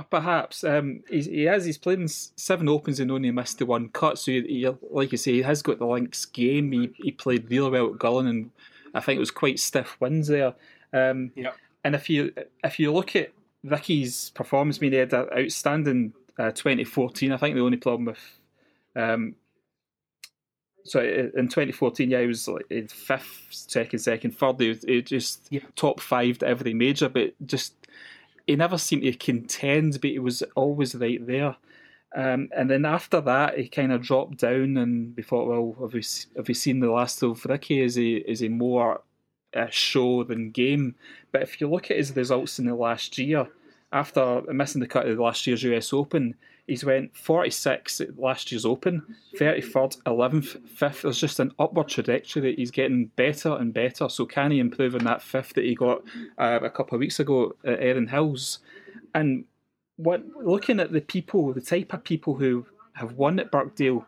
Perhaps um, he has. He's playing seven opens and only missed the one cut. So, he, he, like you say, he has got the links game. He, he played really well at Gullane, and I think it was quite stiff wins there. Um, yeah. And if you if you look at Rickie's performance, I mean, he had an outstanding uh, 2014. I think the only problem with um, so in 2014, yeah, he was like fifth, second, second, third. He, he just yeah. top five to every major, but just he never seemed to contend, but he was always right there. Um, and then after that, he kind of dropped down, and we thought, well, have we have we seen the last of Rickie? Is he is he more a show than game? But if you look at his results in the last year, after missing the cut of the last year's US Open, He's went 46 at last year's Open, 33rd, 11th, 5th. There's just an upward trajectory. That he's getting better and better. So can he improve on that fifth that he got uh, a couple of weeks ago at Erin Hills? And what looking at the people, the type of people who have won at Birkdale,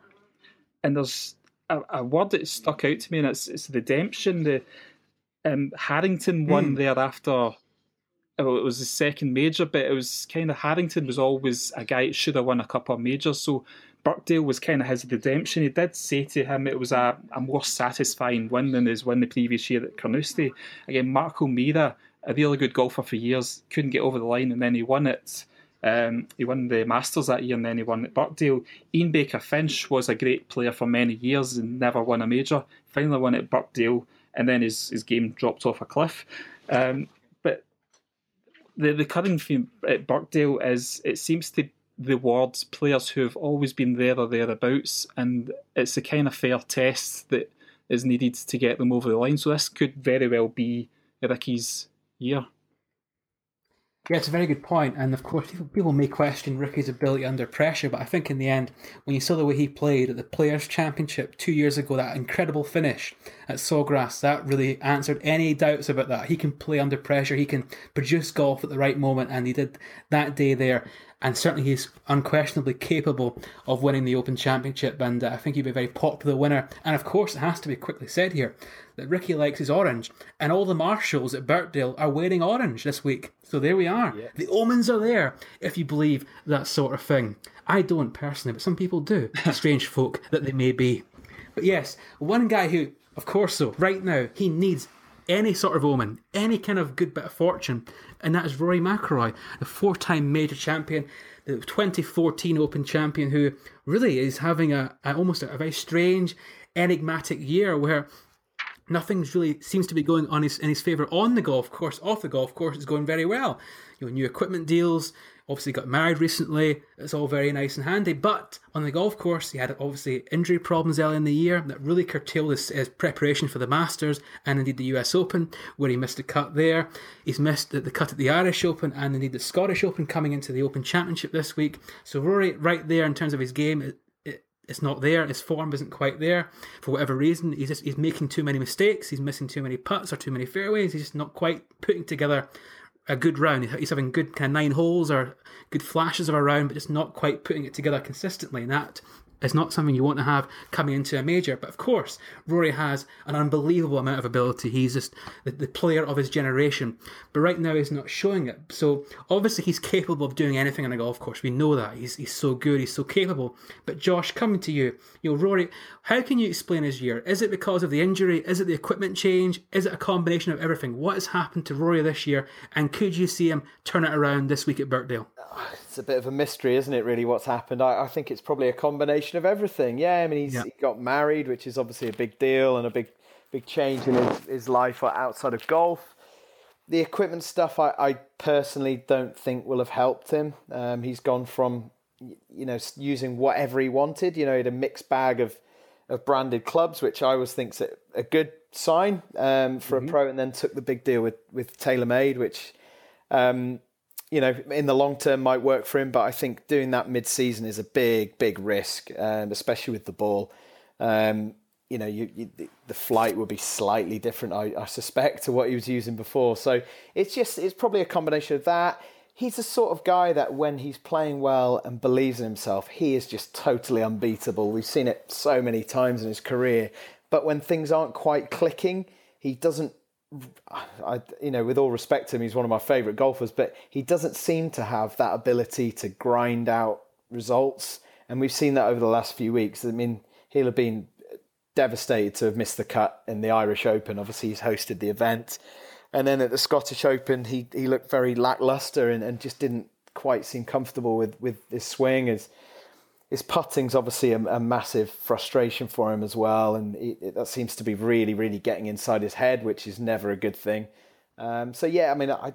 and there's a, a word that stuck out to me, and it's it's redemption. The um, Harrington won Mm. there after. Well, it was his second major, but it was kind of Harrington was always a guy that should have won a couple of majors. So Birkdale was kind of his redemption. He did say to him it was a, a more satisfying win than his win the previous year at Carnoustie. Again, Mark O'Meara, a really good golfer for years, couldn't get over the line, and then he won it. Um, he won the Masters that year, and then he won at Birkdale. Ian Baker Finch was a great player for many years and never won a major. Finally won at Birkdale, and then his, his game dropped off a cliff. Um, the the current theme at Birkdale is it seems to reward players who have always been there or thereabouts, and it's the kind of fair test that is needed to get them over the line. So this could very well be Rickie's year. Yeah, it's a very good point, and of course, people, may question Rickie's ability under pressure, but I think in the end, when you saw the way he played at the Players' Championship two years ago, that incredible finish at Sawgrass, that really answered any doubts about that. He can play under pressure, he can produce golf at the right moment, and he did that day there. And certainly, he's unquestionably capable of winning the Open Championship, and uh, I think he'd be a very popular winner. And of course, it has to be quickly said here that Rickie likes his orange, and all the marshals at Birkdale are wearing orange this week. So there we are. The omens are there, if you believe that sort of thing. I don't personally, but some people do. Strange folk that they may be. But yes, one guy who, of course, though, right now, he needs any sort of omen, any kind of good bit of fortune, and that is Rory McIlroy, the four time major champion, the 2014 Open champion, who really is having a, a almost a, very strange, enigmatic year where nothing's really seems to be going on his in his favour on the golf course. Off the golf course, it's going very well. You know, new equipment deals. Obviously, got married recently. It's all very nice and handy. But on the golf course, he had obviously injury problems early in the year that really curtailed his, his preparation for the Masters and indeed the US Open, where he missed a cut there. He's missed the, the cut at the Irish Open and indeed the Scottish Open coming into the Open Championship this week. So Rory, right there in terms of his game, it, it, it's not there. His form isn't quite there for whatever reason. He's just he's making too many mistakes. He's missing too many putts or too many fairways. He's just not quite putting together a good round. He's having good kind of nine holes or good flashes of a round, but just not quite putting it together consistently. And that is not something you want to have coming into a major. But of course, Rory has an unbelievable amount of ability. He's just the, the player of his generation. But right now, he's not showing it. So obviously, he's capable of doing anything on a golf course. We know that. He's, he's so good. He's so capable. But Josh, coming to you, you know, Rory, how can you explain his year? Is it because of the injury? Is it the equipment change? Is it a combination of everything? What has happened to Rory this year? And could you see him turn it around this week at Birkdale? Uh, A bit of a mystery, isn't it? Really, what's happened? I, I think it's probably a combination of everything. Yeah, I mean, he's Yeah. he got married, which is obviously a big deal and a big, big change in his, his life outside of golf. The equipment stuff, I, I personally don't think will have helped him. Um, he's gone from, you know, using whatever he wanted. You know, he had a mixed bag of, of branded clubs, which I always think's a, a good sign um, for a pro, and then took the big deal with with TaylorMade, which um, you know, in the long term might work for him, but I think doing that mid season is a big, big risk, um, especially with the ball. Um, you know, you, you, the flight would be slightly different, I, I suspect, to what he was using before. So it's just, it's probably a combination of that. He's the sort of guy that when he's playing well and believes in himself, he is just totally unbeatable. We've seen it so many times in his career. But when things aren't quite clicking, he doesn't I, you know, with all respect to him, he's one of my favourite golfers, but he doesn't seem to have that ability to grind out results. And we've seen that over the last few weeks. I mean, he'll have been devastated to have missed the cut in the Irish Open. Obviously, he's hosted the event. And then at the Scottish Open, he, he looked very lackluster and, and just didn't quite seem comfortable with, with his swing. His, his putting's obviously a, a massive frustration for him as well, and it, it, that seems to be really, really getting inside his head, which is never a good thing. Um, so yeah, I mean, I,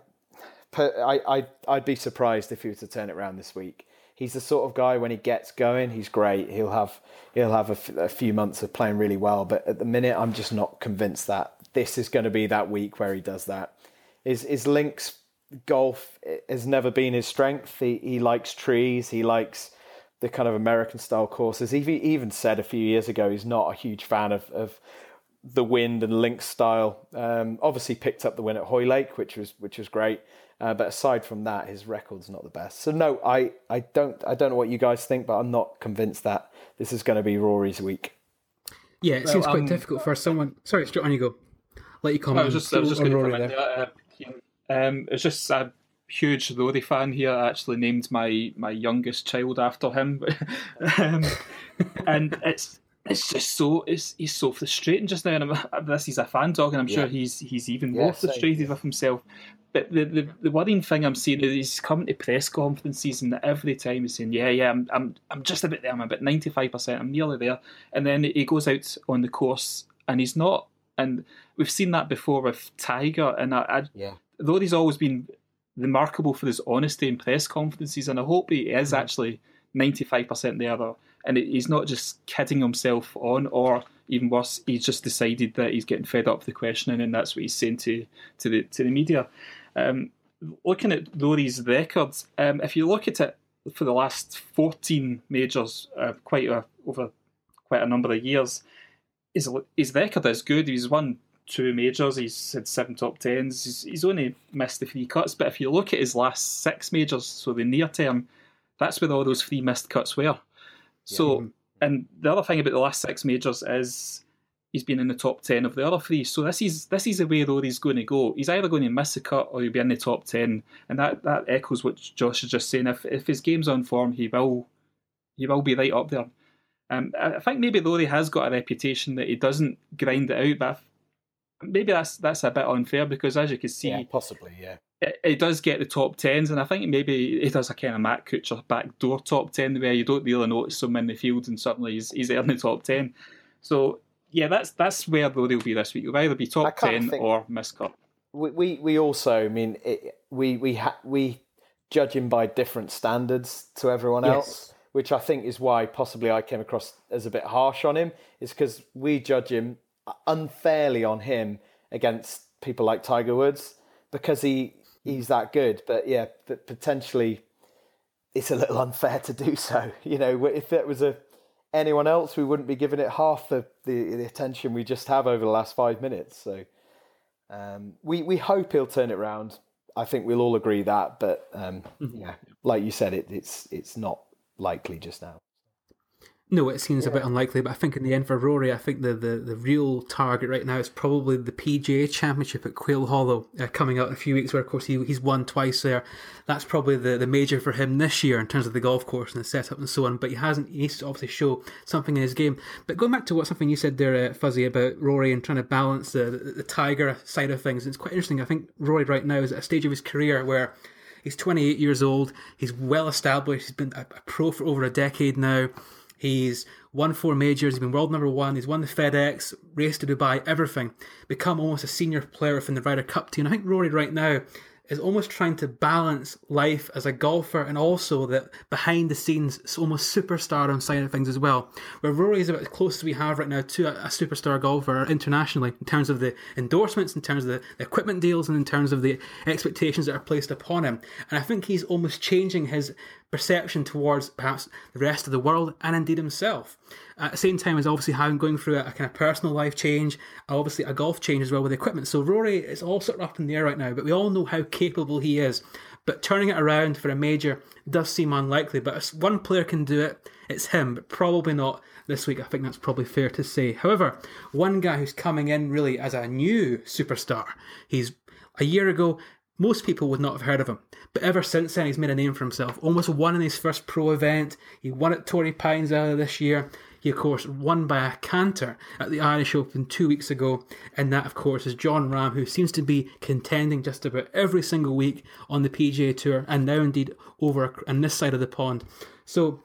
I, I, I'd be surprised if he were to turn it around this week. He's the sort of guy when he gets going, he's great. He'll have he'll have a, f- a few months of playing really well, but at the minute, I'm just not convinced that this is going to be that week where he does that. His his links golf has never been his strength. He he likes trees. He likes the kind of American style courses. He even said a few years ago he's not a huge fan of, of the wind and link style. Um, obviously picked up the win at Hoylake, which was which was great. Uh, but aside from that, his record's not the best. So no, I, I don't I don't know what you guys think, but I'm not convinced that this is going to be Rory's week. Yeah, it Well, seems quite um, difficult for someone. Sorry, straight on you go. Let you comment. I was just, I was just on going to Rory comment there. Uh, um, it's just a huge Rory fan here. I actually named my, my youngest child after him, um, and it's it's just so it's he's so frustrating just now. And I'm, this is a fan dog, and I'm sure he's he's even Yeah, more same, frustrated yeah. with himself. But the, the, the worrying thing I'm seeing is he's coming to press conferences and every time he's saying, "Yeah, yeah, I'm I'm I'm just about there. I'm about ninety five percent. I'm nearly there." And then he goes out on the course and he's not. And we've seen that before with Tiger. And I, I Yeah. though he's always been remarkable for his honesty in press conferences, and I hope he is actually ninety five percent there, or- and he's not just kidding himself on, or even worse, he's just decided that he's getting fed up with the questioning, and that's what he's saying to to the to the media. Um, looking at Rory's records, um, if you look at it for the last fourteen majors, uh, quite a, over quite a number of years, his his record is good. He's won two majors. He's had seven top tens. He's, he's only missed the three cuts. But if you look at his last six majors, so the near term, that's where all those three missed cuts were. So, and the other thing about the last six majors is he's been in the top ten of the other three. So this is this is the way Rory's going to go. He's either going to miss a cut or he'll be in the top ten, and that that echoes what Josh is just saying. If if his game's on form, he will he will be right up there. Um, I think maybe Rory has got a reputation that he doesn't grind it out, but maybe that's that's a bit unfair because as you can see, Yeah, possibly. Yeah. it, it does get the top tens, and I think maybe it does a kind of Matt Kuchar backdoor top ten where you don't really notice him in the field, and suddenly he's he's in the top ten. So yeah, that's that's where will be this week. He'll either be top ten think- or miscut. we we, we also I mean it, we we ha- we judge him by different standards to everyone Yes. else, which I think is why possibly I came across as a bit harsh on him. Is because we judge him unfairly on him against people like Tiger Woods because he he's that good. But yeah, but potentially it's a little unfair to do so. You know, if it was a anyone else, we wouldn't be giving it half the, the, the attention we just have over the last five minutes. So um, we we hope he'll turn it round. I think we'll all agree that, but um, yeah, like you said, it, it's it's not likely just now. No, it seems a bit unlikely, but I think in the end for Rory, I think the, the, the real target right now is probably the PGA Championship at Quail Hollow uh, coming out in a few weeks, where of course he, he's won twice there. That's probably the, the major for him this year in terms of the golf course and the setup and so on. But he hasn't. He needs to obviously show something in his game. But going back to what something you said there, uh, Fuzzy, about Rory and trying to balance the, the the Tiger side of things, it's quite interesting. I think Rory right now is at a stage of his career where He's 28 years old. He's well established. He's been a, a pro for over a decade now. He's won four majors. He's been world number one. He's won the FedEx, race to Dubai, everything. Become almost a senior player within the Ryder Cup team. I think Rory right now is almost trying to balance life as a golfer and also that behind the scenes almost superstardom side of things as well. Where Rory is about as close as we have right now to a, a superstar golfer internationally in terms of the endorsements, in terms of the, the equipment deals, and in terms of the expectations that are placed upon him. And I think he's almost changing his perception towards perhaps the rest of the world and indeed himself. At the same time as obviously having going through a, a kind of personal life change, obviously a golf change as well with equipment. So Rory is all sort of up in the air right now, but we all know how capable he is. But turning it around for a major does seem unlikely. But if one player can do it, it's him, but probably not this week. I think that's probably fair to say. However, one guy who's coming in really as a new superstar, he's a year ago, most people would not have heard of him. But ever since then, he's made a name for himself. Almost won in his first pro event. He won at Torrey Pines earlier this year. He, of course, won by a canter at the Irish Open two weeks ago. And that, of course, is Jon Rahm, who seems to be contending just about every single week on the PGA Tour and now indeed over on this side of the pond. So,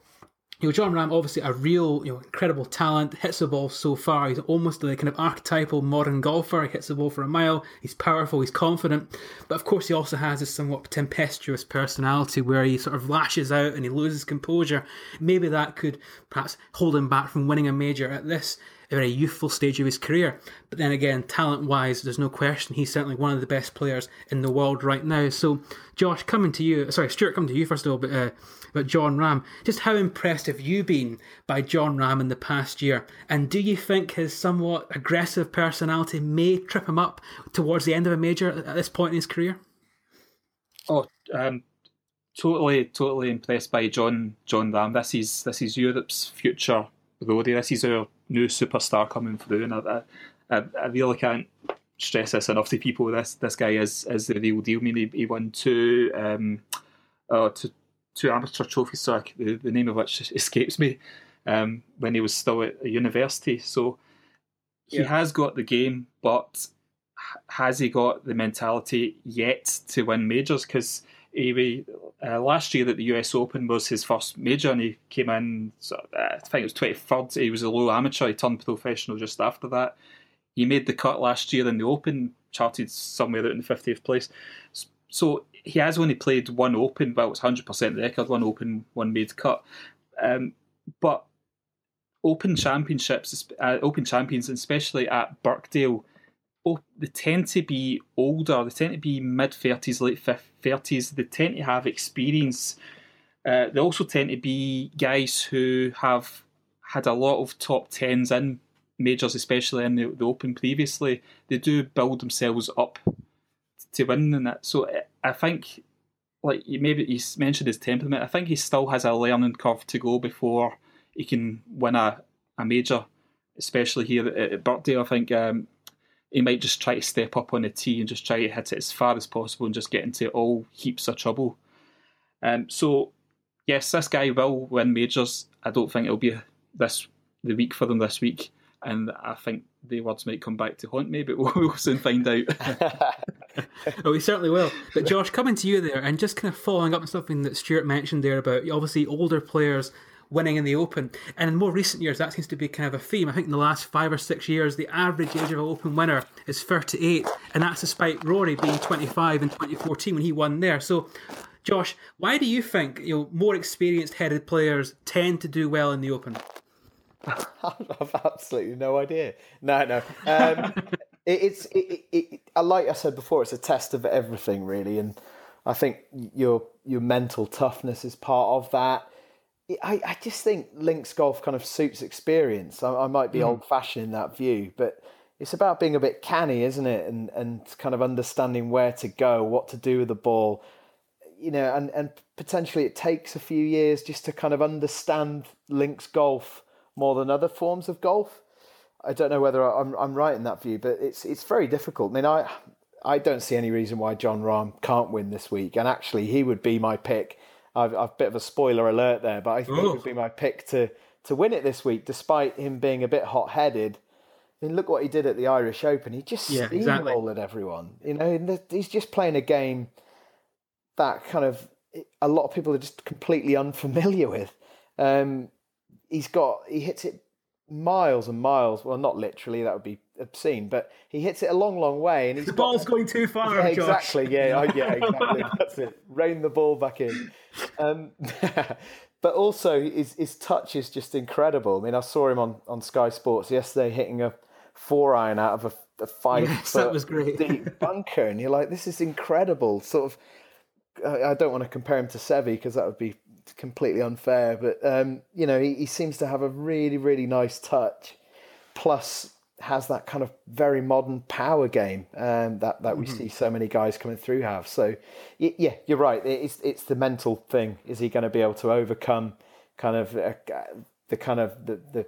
you know, Jon Rahm, obviously a real, you know, incredible talent, hits the ball so far. He's almost the kind of archetypal modern golfer. He hits the ball for a mile. He's powerful. He's confident. But of course, he also has this somewhat tempestuous personality where he sort of lashes out and he loses composure. Maybe that could perhaps hold him back from winning a major at this a very youthful stage of his career. But then again, talent wise, there's no question he's certainly one of the best players in the world right now. So, Josh, coming to you, sorry, Stuart, coming to you first of all, but uh, about Jon Rahm, just how impressed have you been by Jon Rahm in the past year? And do you think his somewhat aggressive personality may trip him up towards the end of a major at this point in his career? Oh, um, totally, totally impressed by John Jon Rahm. This is this is Europe's future roadie. This is our new superstar coming through, and I, I, I really can't stress this enough to people. This this guy is is the real deal. I mean, he, he won two um, uh, two, two amateur trophies, so the, the name of which escapes me. Um, when he was still at a university, so he yeah. has got the game, but has he got the mentality yet to win majors? Because he uh, last year at the US Open was his first major, and he came in. Uh, I think it was twenty third. He was a low amateur. He turned professional just after that. He made the cut last year in the Open, charted somewhere out in the fiftieth place. So he has only played one Open, but it's hundred percent record. One Open, one made cut. Um, but Open Championships, uh, Open Champions, especially at Birkdale they tend to be older. They tend to be mid thirties, late thirties. They tend to have experience. Uh, they also tend to be guys who have had a lot of top tens in majors, especially in the, the Open previously. They do build themselves up to win in that. So I think, like maybe he mentioned his temperament. I think he still has a learning curve to go before he can win a, a major, especially here at, at Birkdale. I think um, he might just try to step up on the tee and just try to hit it as far as possible and just get into all heaps of trouble. Um, so, yes, this guy will win majors. I don't think it'll be this the week for them this week, and I think the words might come back to haunt me, but we'll soon find out. oh, we certainly will. But Josh, coming to you there, and just kind of following up on something that Stuart mentioned there about obviously older players winning in the Open. And in more recent years, that seems to be kind of a theme. I think in the last five or six years, the average age of an Open winner is 38, and that's despite Rory being 25 in 2014 when he won there. So, Josh, why do you think you know more experienced headed players tend to do well in the Open? I've absolutely no idea. No, no. Um, it's it, it, it, like I said before, it's a test of everything really, and I think your your mental toughness is part of that. I, I just think links golf kind of suits experience. I, I might be mm. old fashioned in that view, but it's about being a bit canny, isn't it? And and kind of understanding where to go, what to do with the ball, you know, and and potentially it takes a few years just to kind of understand links golf more than other forms of golf. I don't know whether I'm I'm right in that view, but it's it's very difficult. I mean, I I don't see any reason why Jon Rahm can't win this week, and actually he would be my pick I've, I've a bit of a spoiler alert there, but I think Ooh. it would be my pick to to win it this week, despite him being a bit hot headed. I mean, look what he did at the Irish Open. He just yeah, steamrolled exactly. everyone. You know, he's just playing a game that kind of a lot of people are just completely unfamiliar with. Um, he's got he hits it miles and miles. Well, not literally, that would be obscene, but he hits it a long, long way. And he's the ball's going too far. Yeah, exactly. Yeah, yeah, exactly. That's it. Rein the ball back in. Um, but also, his his touch is just incredible. I mean, I saw him on on Sky Sports yesterday hitting a four iron out of a, a five yes, that was great. deep bunker, and you're like, this is incredible. Sort of. I don't want to compare him to Seve because that would be completely unfair, but um, you know, he, he seems to have a really, really nice touch. Plus, has that kind of very modern power game um, that that we mm-hmm. see so many guys coming through have. So, yeah, you're right. It's it's the mental thing. Is he going to be able to overcome kind of uh, the kind of the, the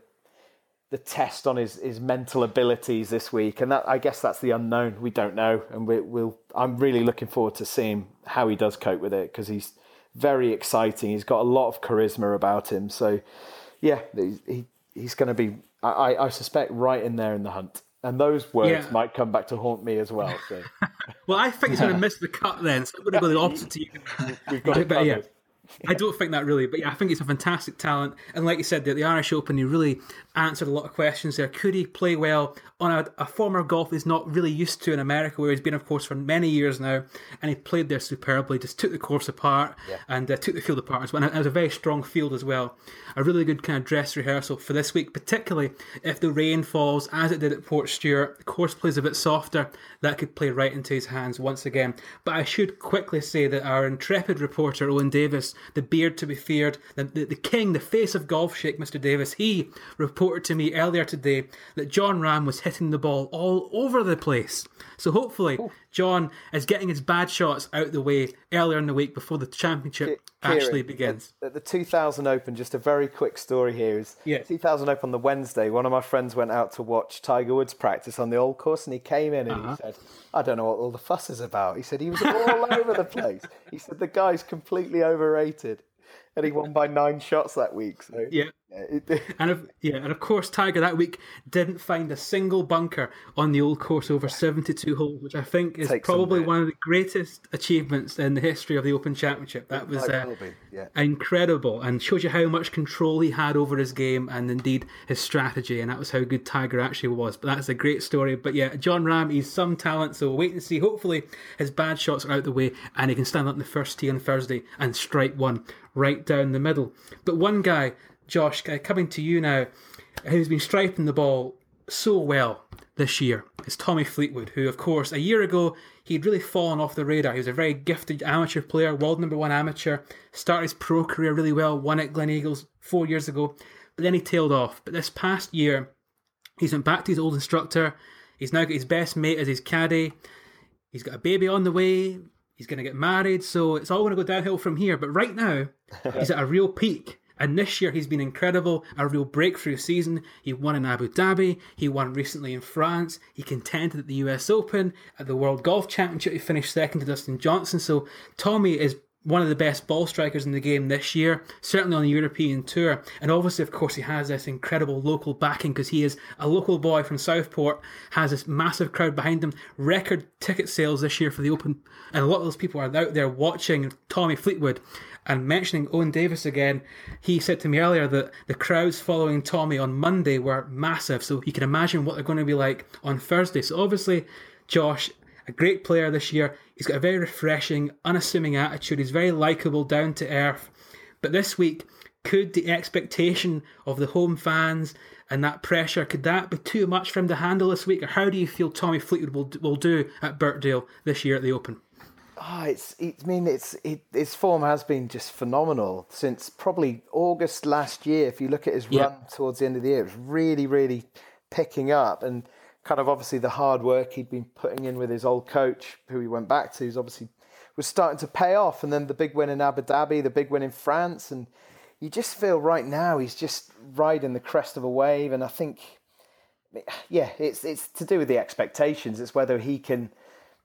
the test on his, his mental abilities this week? And that I guess that's the unknown. We don't know, and we, will I'm really looking forward to seeing how he does cope with it because he's very exciting. He's got a lot of charisma about him. So, yeah, he he's going to be, I, I suspect, right in there in the hunt. And those words yeah. might come back to haunt me as well. So. well, I think he's going to miss the cut then, so I'm going to go the opposite to you. We've got it covered. I don't think that really, but yeah, I think he's a fantastic talent. And like you said, the, the Irish Open, he really answered a lot of questions there. Could he play well on a, a former golf he's not really used to in America, where he's been, of course, for many years now, and he played there superbly. Just took the course apart Yeah. and uh, took the field apart as well. And it was a very strong field as well. A really good kind of dress rehearsal for this week, particularly if the rain falls as it did at Portstewart. The course plays a bit softer. That could play right into his hands once again. But I should quickly say that our intrepid reporter Owen Davis, the beard to be feared, the, the, the king, the face of golf shake, Mr. Davis, he reported to me earlier today that Jon Rahm was hitting the ball all over the place. So hopefully, oh. John is getting his bad shots out the way earlier in the week before the championship Kieran, actually begins. At, the 2000 Open, just a very quick story here is Yeah. 2000 Open on the Wednesday. One of my friends went out to watch Tiger Woods practice on the old course, and he came in and Uh-huh. he said, "I don't know what all the fuss is about." He said he was all over the place. He said the guy's completely overrated, and he won by nine shots that week. So Yeah. And of yeah, and of course Tiger that week didn't find a single bunker on the old course over seventy two holes, which I think is Takes probably one of the greatest achievements in the history of the Open Championship. That was uh, yeah. incredible and shows you how much control he had over his game and indeed his strategy, and that was how good Tiger actually was. But that's a great story. But yeah, Jon Rahm, he's some talent, so we'll wait and see. Hopefully his bad shots are out the way and he can stand up in the first tee on Thursday and strike one right down the middle. But one guy, Josh, uh, coming to you now, who's been striping the ball so well this year is Tommy Fleetwood, who, of course, a year ago he'd really fallen off the radar. He was a very gifted amateur player, world number one amateur, started his pro career really well, won at Gleneagles four years ago, but then he tailed off. But this past year, he's went back to his old instructor. He's now got his best mate as his caddy. He's got a baby on the way. He's going to get married, so it's all going to go downhill from here. But right now, he's at a real peak. And this year, he's been incredible, a real breakthrough season. He won in Abu Dhabi. He won recently in France. He contended at the US Open, at the World Golf Championship. He finished second to Dustin Johnson. So Tommy is one of the best ball strikers in the game this year, certainly on the European tour. And obviously, of course, he has this incredible local backing because he is a local boy from Southport, has this massive crowd behind him, record ticket sales this year for the Open. And a lot of those people are out there watching Tommy Fleetwood. And mentioning Owen Davis again, he said to me earlier that the crowds following Tommy on Monday were massive. So you can imagine what they're going to be like on Thursday. So obviously, Josh, a great player this year. He's got a very refreshing, unassuming attitude. He's very likable, down to earth. But this week, could the expectation of the home fans and that pressure, could that be too much for him to handle this week? Or how do you feel Tommy Fleetwood will, will do at Birkdale this year at the Open? Oh, it's. It, I mean, it's. It, his form has been just phenomenal since probably August last year. If you look at his Yeah. run towards the end of the year, it was really, really picking up, and kind of obviously the hard work he'd been putting in with his old coach, who he went back to, is obviously was starting to pay off. And then the big win in Abu Dhabi, the big win in France, and you just feel right now he's just riding the crest of a wave. And I think, yeah, it's it's to do with the expectations. It's whether he can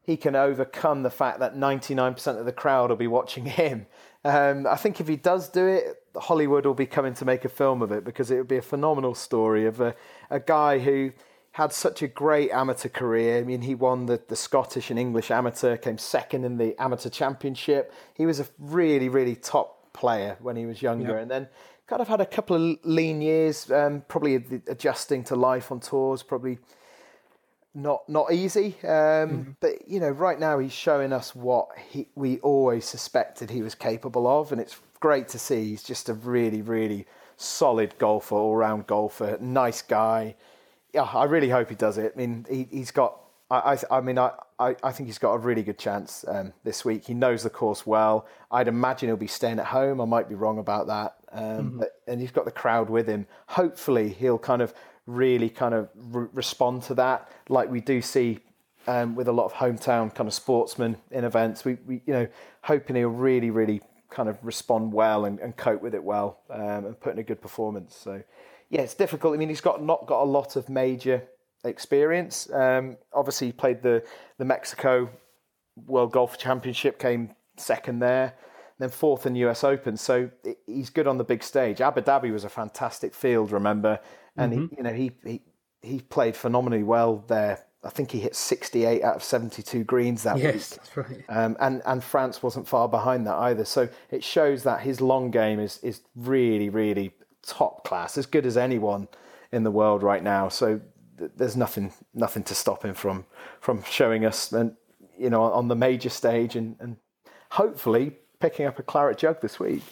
he can overcome the fact that 99% of the crowd will be watching him. Um, I think if he does do it, Hollywood will be coming to make a film of it because it would be a phenomenal story of a, a guy who had such a great amateur career. I mean, he won the, the Scottish and English amateur, came second in the amateur championship. He was a really, really top player when he was younger. And then kind of had a couple of lean years, um, probably adjusting to life on tours, probably not not easy. Um, But you know, right now he's showing us what he we always suspected he was capable of, and it's great to see. He's just a really, really solid golfer, all round golfer, nice guy. Yeah, I really hope he does it. I mean, he he's got. I I, I mean, I, I, I think he's got a really good chance um, this week. He knows the course well. I'd imagine he'll be staying at home. I might be wrong about that. Um, but, and he's got the crowd with him. Hopefully, he'll kind of really kind of re- respond to that, like we do see um, with a lot of hometown kind of sportsmen in events. We, we you know, hoping he'll really, really kind of respond well and, and cope with it well um, and put in a good performance. So, yeah, it's difficult. I mean, he's got not got a lot of major experience. Um, obviously, he played the the Mexico World Golf Championship, came second there, then fourth in US Open. So he's good on the big stage. Abu Dhabi was a fantastic field, remember, and he, you know he he he played phenomenally well there I think he hit 68 out of 72 greens that yes, week. that's right. Um, and and France wasn't far behind that either. So it shows that his long game is is really really top class, as good as anyone in the world right now. So th- there's nothing nothing to stop him from from showing us and you know on the major stage and, and hopefully picking up a claret jug this week.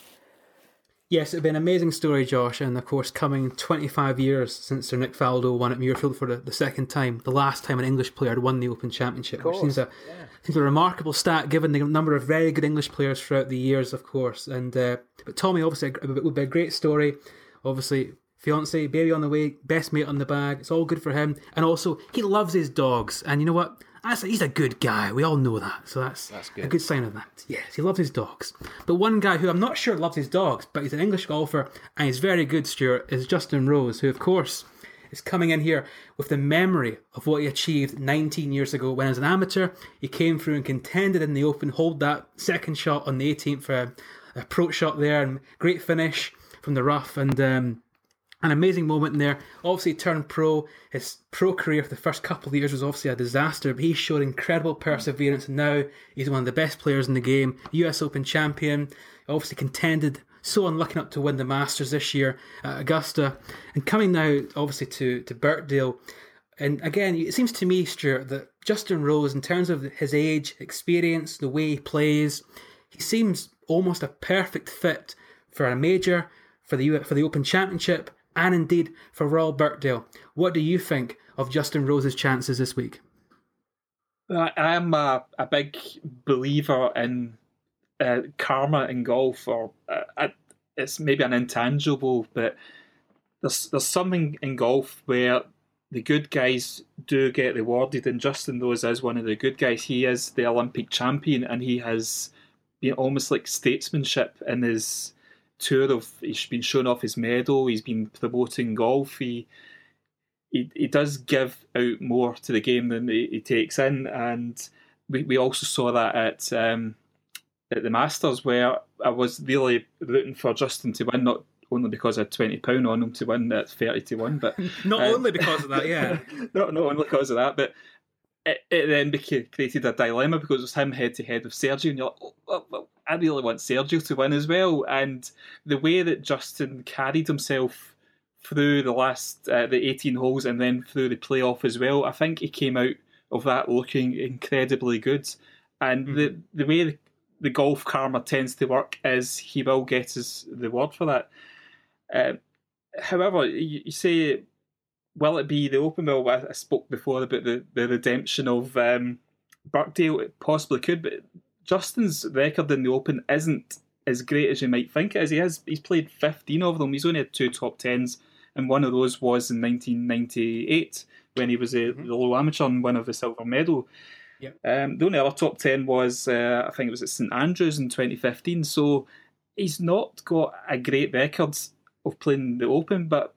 Yes, it'd be an amazing story, Josh, and of course, coming 25 years since Sir Nick Faldo won at Muirfield for the, the second time, the last time an English player had won the Open Championship, which seems a, seems a remarkable stat given the number of very good English players throughout the years, of course. And uh, But Tommy, obviously, it would be a great story. Obviously, fiance, baby on the way, best mate on the bag. It's all good for him. And also, he loves his dogs. And you know what? That's, he's a good guy. We all know that. So that's, that's good. a good sign of that. Yes, he loves his dogs. But one guy who I'm not sure loves his dogs, but he's an English golfer and he's very good, Stuart, is Justin Rose, who, of course, is coming in here with the memory of what he achieved 19 years ago when, as an amateur, he came through and contended in the Open, hold that second shot on the 18th for a approach shot there, and great finish from the rough. And um, an amazing moment in there. Obviously, turned pro. His pro career for the first couple of years was obviously a disaster, but he showed incredible perseverance. And now he's one of the best players in the game. US Open champion. Obviously, contended. So unlucky not to win the Masters this year at Augusta. And coming now, obviously, to, to Birkdale. And again, it seems to me, Stuart, that Justin Rose, in terms of his age, experience, the way he plays, he seems almost a perfect fit for a major, for the for the Open Championship, and indeed for Royal Birkdale. What do you think of Justin Rose's chances this week? I am a, a big believer in uh, karma in golf, or uh, it's maybe an intangible, but there's there's something in golf where the good guys do get rewarded, and Justin Rose is one of the good guys. He is the Olympic champion, and he has been almost like statesmanship in his tour of he's been showing off his medal, he's been promoting golf, he he, he does give out more to the game than he, he takes in, and we, we also saw that at um, at the Masters where I was really rooting for Justin to win, not only because I had twenty pound on him to win at thirty to one, but not um, only because of that, yeah, not not only because of that, but it, it then became, created a dilemma because it was him head to head with Sergio, and you're like, oh, well, I really want Sergio to win as well. And the way that Justin carried himself through the last uh, the 18 holes and then through the playoff as well, I think he came out of that looking incredibly good. And mm-hmm. the the way the, the, golf karma tends to work is he will get his reward for that. Uh, however, you, you say will it be the open? Well, I, spoke before about the, the redemption of um, Birkdale. It possibly could, but Justin's record in the open isn't as great as you might think it is. He has he's played 15 of them. He's only had two top tens, and one of those was in 1998 when he was a mm-hmm. low amateur and won of the silver medal. Yep. Um, the only other top ten was uh, I think it was at St Andrews in 2015. So he's not got a great record of playing the Open, but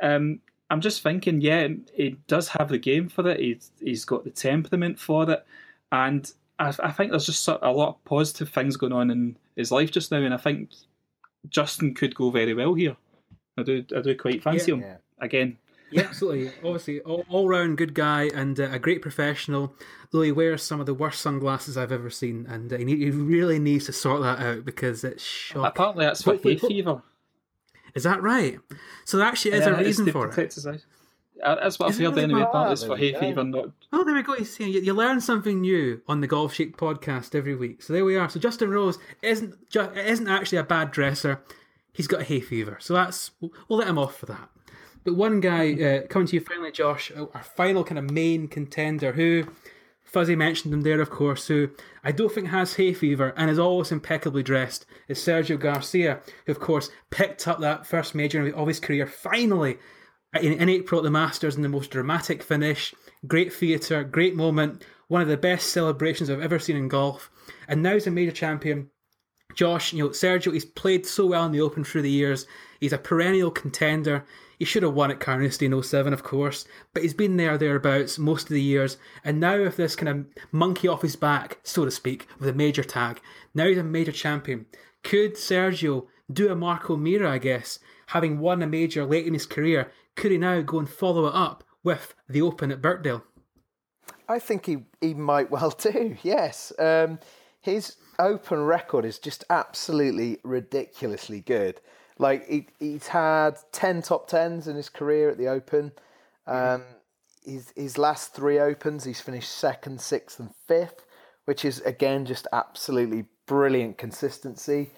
um, I'm just thinking, yeah, he does have the game for it. He's he's got the temperament for it, and I, I think there's just a lot of positive things going on in his life just now, and I think Justin could go very well here. I do, I do quite fancy yeah, him yeah. again. Yeah, absolutely. Obviously, all, all round good guy and uh, a great professional. Though he wears some of the worst sunglasses I've ever seen, and uh, he, he, really needs to sort that out because it's shocking. Apparently, that's what hay fever. Is that right? So there actually is yeah, a reason for it. Uh, that's what I've heard anyway. Apparently, it's for hay fever, not. Oh, there we go. You see, you, you learn something new on the Golf Shake podcast every week. So there we are. So Justin Rose isn't just, isn't actually a bad dresser. He's got a hay fever, so that's we'll, we'll let him off for that. But one guy uh, coming to you finally, Josh, our final kind of main contender who Fuzzy mentioned him there, of course, who I don't think has hay fever and is always impeccably dressed, is Sergio Garcia, who, of course, picked up that first major of his career finally in, in April at the Masters in the most dramatic finish. Great theatre, great moment, one of the best celebrations I've ever seen in golf. And now he's a major champion. Josh, you know, Sergio, he's played so well in the Open through the years. He's a perennial contender. He should have won at Carnoustie in 07, of course, but he's been there, thereabouts, most of the years. And now, with this kind of monkey off his back, so to speak, with a major tag, now he's a major champion. Could Sergio do a Mark O'Meara, I guess, having won a major late in his career? Could he now go and follow it up with the Open at Birkdale? I think he, he might well do. Yes, um, his open record is just absolutely ridiculously good. Like he, he's had ten top tens in his career at the Open. Um, his his last three Opens, he's finished second, sixth, and fifth, which is again just absolutely brilliant consistency.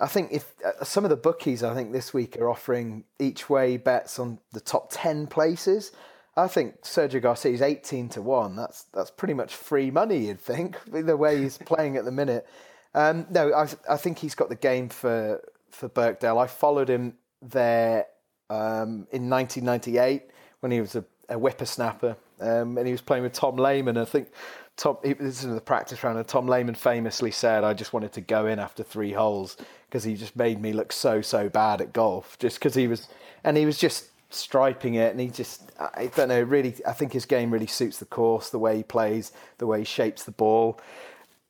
I think if uh, some of the bookies, I think this week are offering each way bets on the top ten places. I think Sergio Garcia is eighteen to one. That's that's pretty much free money. You'd think the way he's playing at the minute. Um, no, I I think he's got the game for for Birkdale. I followed him there um, in 1998 when he was a, a whippersnapper, um, and he was playing with Tom Lehman. I think Tom, he, this is in the practice round, and Tom Lehman famously said, "I just wanted to go in after three holes because he just made me look so so bad at golf, just because he was, and he was just striping it, and he just, I don't know, really, I think his game really suits the course, the way he plays, the way he shapes the ball."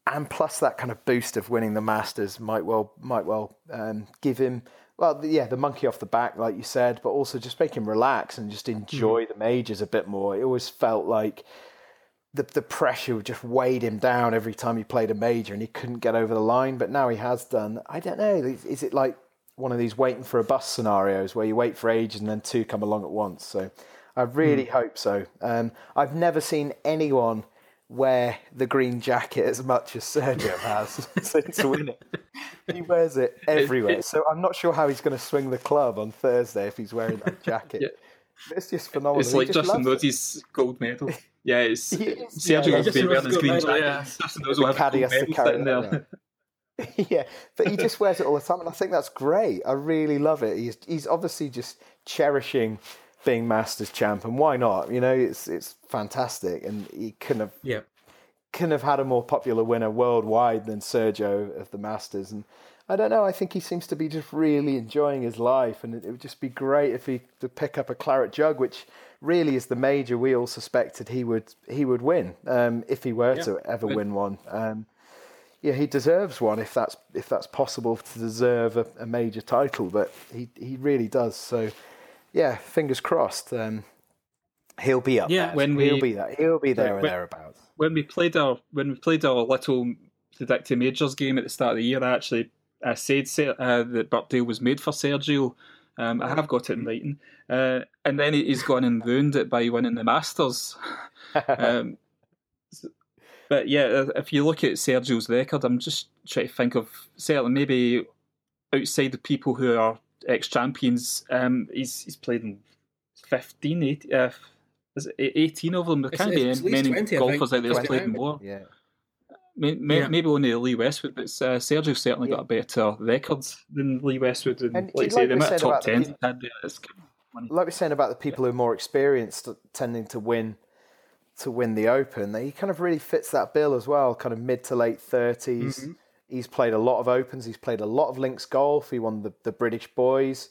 And plus that kind of boost of winning the Masters might well might well um, give him well yeah the monkey off the back like you said, but also just make him relax and just enjoy mm. the majors a bit more. It always felt like the the pressure just weighed him down every time he played a major and he couldn't get over the line. But now he has done. I don't know. Is it like one of these waiting for a bus scenarios where you wait for ages and then two come along at once? So I really mm. hope so. Um, I've never seen anyone wear the green jacket as much as Sergio has since winning. He wears it everywhere. So I'm not sure how he's going to swing the club on Thursday if he's wearing that jacket. Yeah. It's just phenomenal. It's like Justin Rhodey's gold medal. Yeah, it's Sergio yeah, has been wearing his green jacket. Yeah. Justin knows what caddy has to carry it there. yeah, but he just wears it all the time, and I think that's great. I really love it. He's he's obviously just cherishing being Masters champ, and why not? You know, it's it's fantastic, and he couldn't have yeah. couldn't have had a more popular winner worldwide than Sergio of the Masters, and I don't know. I think he seems to be just really enjoying his life, and it, it would just be great if he could pick up a claret jug, which really is the major we all suspected he would he would win um, if he were yeah. to ever win one. Um, yeah, he deserves one if that's if that's possible to deserve a, a major title, but he he really does. So yeah, fingers crossed. Um, he'll be up. Yeah, there. when we, he'll be there. He'll be there when, or thereabouts. When we played our when we played our little predicting majors game at the start of the year, I actually I said uh, that Birkdale was made for Sergio. Um, I have got it in writing, uh, and then he's gone and ruined it by winning the Masters. um, but yeah, if you look at Sergio's record, I'm just trying to think of certainly maybe outside the people who are ex champions. Um, he's he's played in 15, 18, uh, is it 18 of them. There can't be many 20, golfers out there who's played more. Yeah. Maybe, yeah. maybe only Lee Westwood, but uh, Sergio certainly yeah. got a better record than Lee Westwood. And, and like, say, the amount of top 10 he had Like we're saying about the people yeah. who are more experienced tending to win to win the Open, he kind of really fits that bill as well, kind of mid to late 30s. Mm-hmm. He's played a lot of Opens. He's played a lot of links golf. He won the, the British Boys.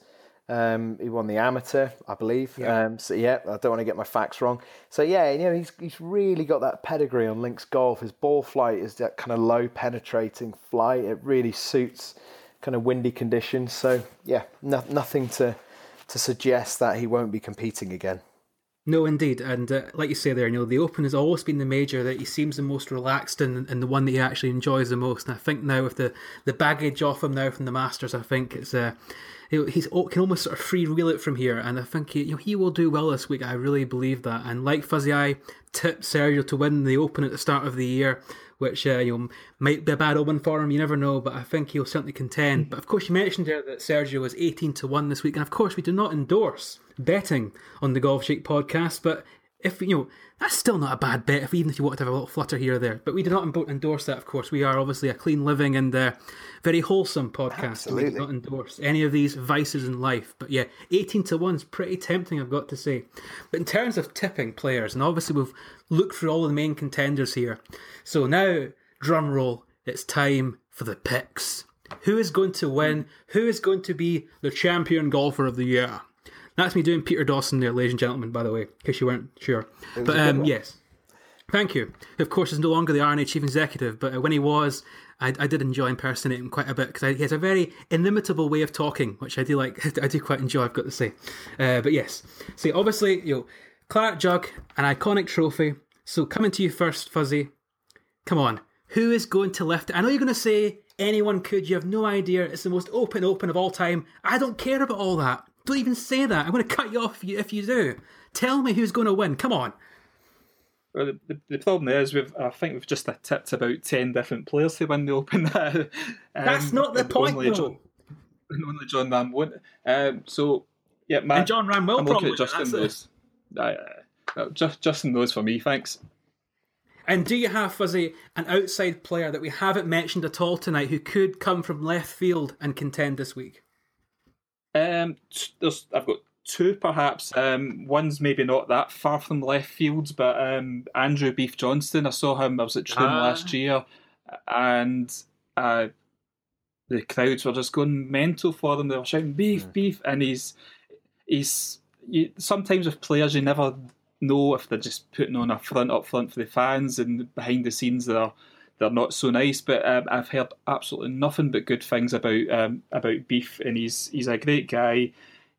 Um, he won the amateur, I believe. Yeah. Um, so yeah, I don't want to get my facts wrong. So yeah, you know, he's he's really got that pedigree on links golf. His ball flight is that kind of low penetrating flight. It really suits kind of windy conditions. So yeah, no, nothing to to suggest that he won't be competing again. No, indeed, and uh, like you say there, you know, the Open has always been the major that he seems the most relaxed and, and the one that he actually enjoys the most. And I think now with the, the baggage off him now from the Masters, I think it's uh, he's can almost sort of free wheel it from here. And I think he, you know, he will do well this week. I really believe that. And like Fuzzy Eye tipped Sergio to win the Open at the start of the year, which uh, you know might be a bad omen for him. You never know, but I think he'll certainly contend. But of course, you mentioned there that Sergio was eighteen to one this week, and of course, we do not endorse betting on the Golf Shake podcast, but if you know that's still not a bad bet if even if you want to have a little flutter here or there. But we do not endorse that of course. We are obviously a clean living and uh, very wholesome podcast. Absolutely. we do not endorse any of these vices in life. But yeah 18 to 1 is pretty tempting i've got to say. But in terms of tipping players and obviously we've looked through all the main contenders here. So now drum roll it's time for the picks. Who is going to win? Who is going to be the champion golfer of the year that's me doing Peter Dawson there, ladies and gentlemen, by the way, in case you weren't sure. But um, yes, thank you. Of course, he's no longer the R&A chief executive, but uh, when he was, I, I did enjoy impersonating him quite a bit because he has a very inimitable way of talking, which I do like. I do quite enjoy. I've got to say. Uh, but yes, see, obviously, you know, Claret Jug, an iconic trophy. So coming to you first, Fuzzy. Come on, who is going to lift it? I know you're going to say anyone could. You have no idea. It's the most open open of all time. I don't care about all that. Don't even say that. I'm going to cut you off if you, if you do. Tell me who's going to win. Come on. Well, the, the, problem is, we've I think we've just tipped about ten different players to win the Open. um, That's not the point, only though. John, only Jon Rahm won't. Um, so yeah, my, And Jon Rahm will I'm looking probably. at Justin that's knows. Uh, uh, just Justin Rose for me. Thanks. And do you have, Fuzzy, an outside player that we haven't mentioned at all tonight who could come from left field and contend this week? Um, there's I've got two perhaps. Um, one's maybe not that far from left fields, but um, Andrew Beef Johnston. I saw him. I was at Trim Ah. last year, and uh, the crowds were just going mental for them. They were shouting "Beef, beef," and he's he's. You, sometimes with players, you never know if they're just putting on a front up front for the fans, and behind the scenes they're they're not so nice. But um, I've heard absolutely nothing but good things about um, about Beef, and he's he's a great guy.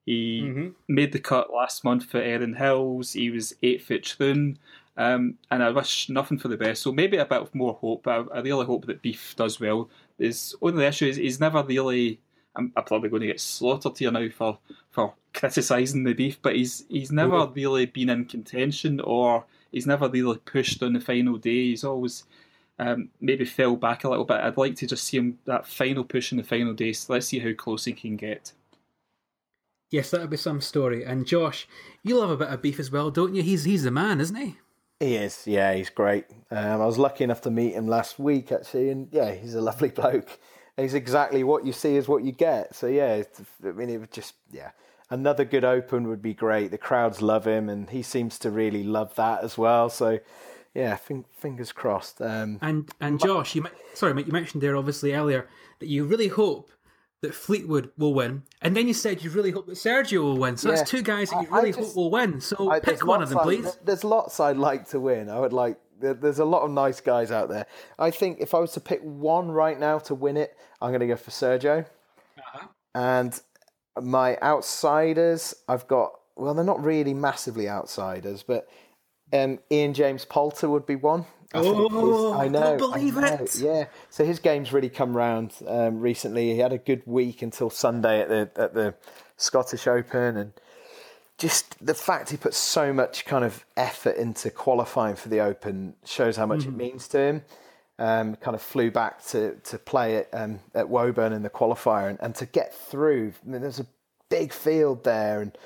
He Mm-hmm. made the cut last month for Erin Hills. He was eight foot thin, Um, and I wish nothing for the best. So maybe a bit more hope. But I, I really hope that Beef does well. His only issue is he's never really. I'm, I'm probably going to get slaughtered here now for for criticising the Beef, but he's he's never Ooh. really been in contention or he's never really pushed on the final day. He's always um, maybe fell back a little bit. I'd like to just see him that final push in the final days. So let's see how close he can get. Yes, that'll be some story. And Josh, you love a bit of beef as well, don't you? He's he's the man, isn't he? He is, yeah, he's great. Um, I was lucky enough to meet him last week, actually, and yeah, he's a lovely bloke. He's exactly what you see is what you get. So yeah, it's- I mean, it would just yeah, another good Open would be great. The crowds love him, and he seems to really love that as well. So yeah, fin- fingers crossed. Um, And and Josh, you sorry, mate, you mentioned there obviously earlier that you really hope that Fleetwood will win, and then you said you really hope that Sergio will win. So Yeah. that's two guys that you really just- hope will win. So I- there's pick one of them, I- please. there's lots I'd like to win. I would like. There's a lot of nice guys out there. I think if I was to pick one right now to win it, I'm going to go for Sergio. Uh-huh. And my outsiders, I've got. Well, they're not really massively outsiders, but um, Ian James Poulter would be one. I Oh, I I know, don't believe I know, it. Yeah, so his game's really come round um, recently. He had a good week until Sunday at the at the Scottish Open, and just the fact he put so much kind of effort into qualifying for the Open shows how much Mm-hmm. it means to him. Um, kind of flew back to to play it um, at Woburn in the qualifier, and, and to get through. I mean, there's a big field there, and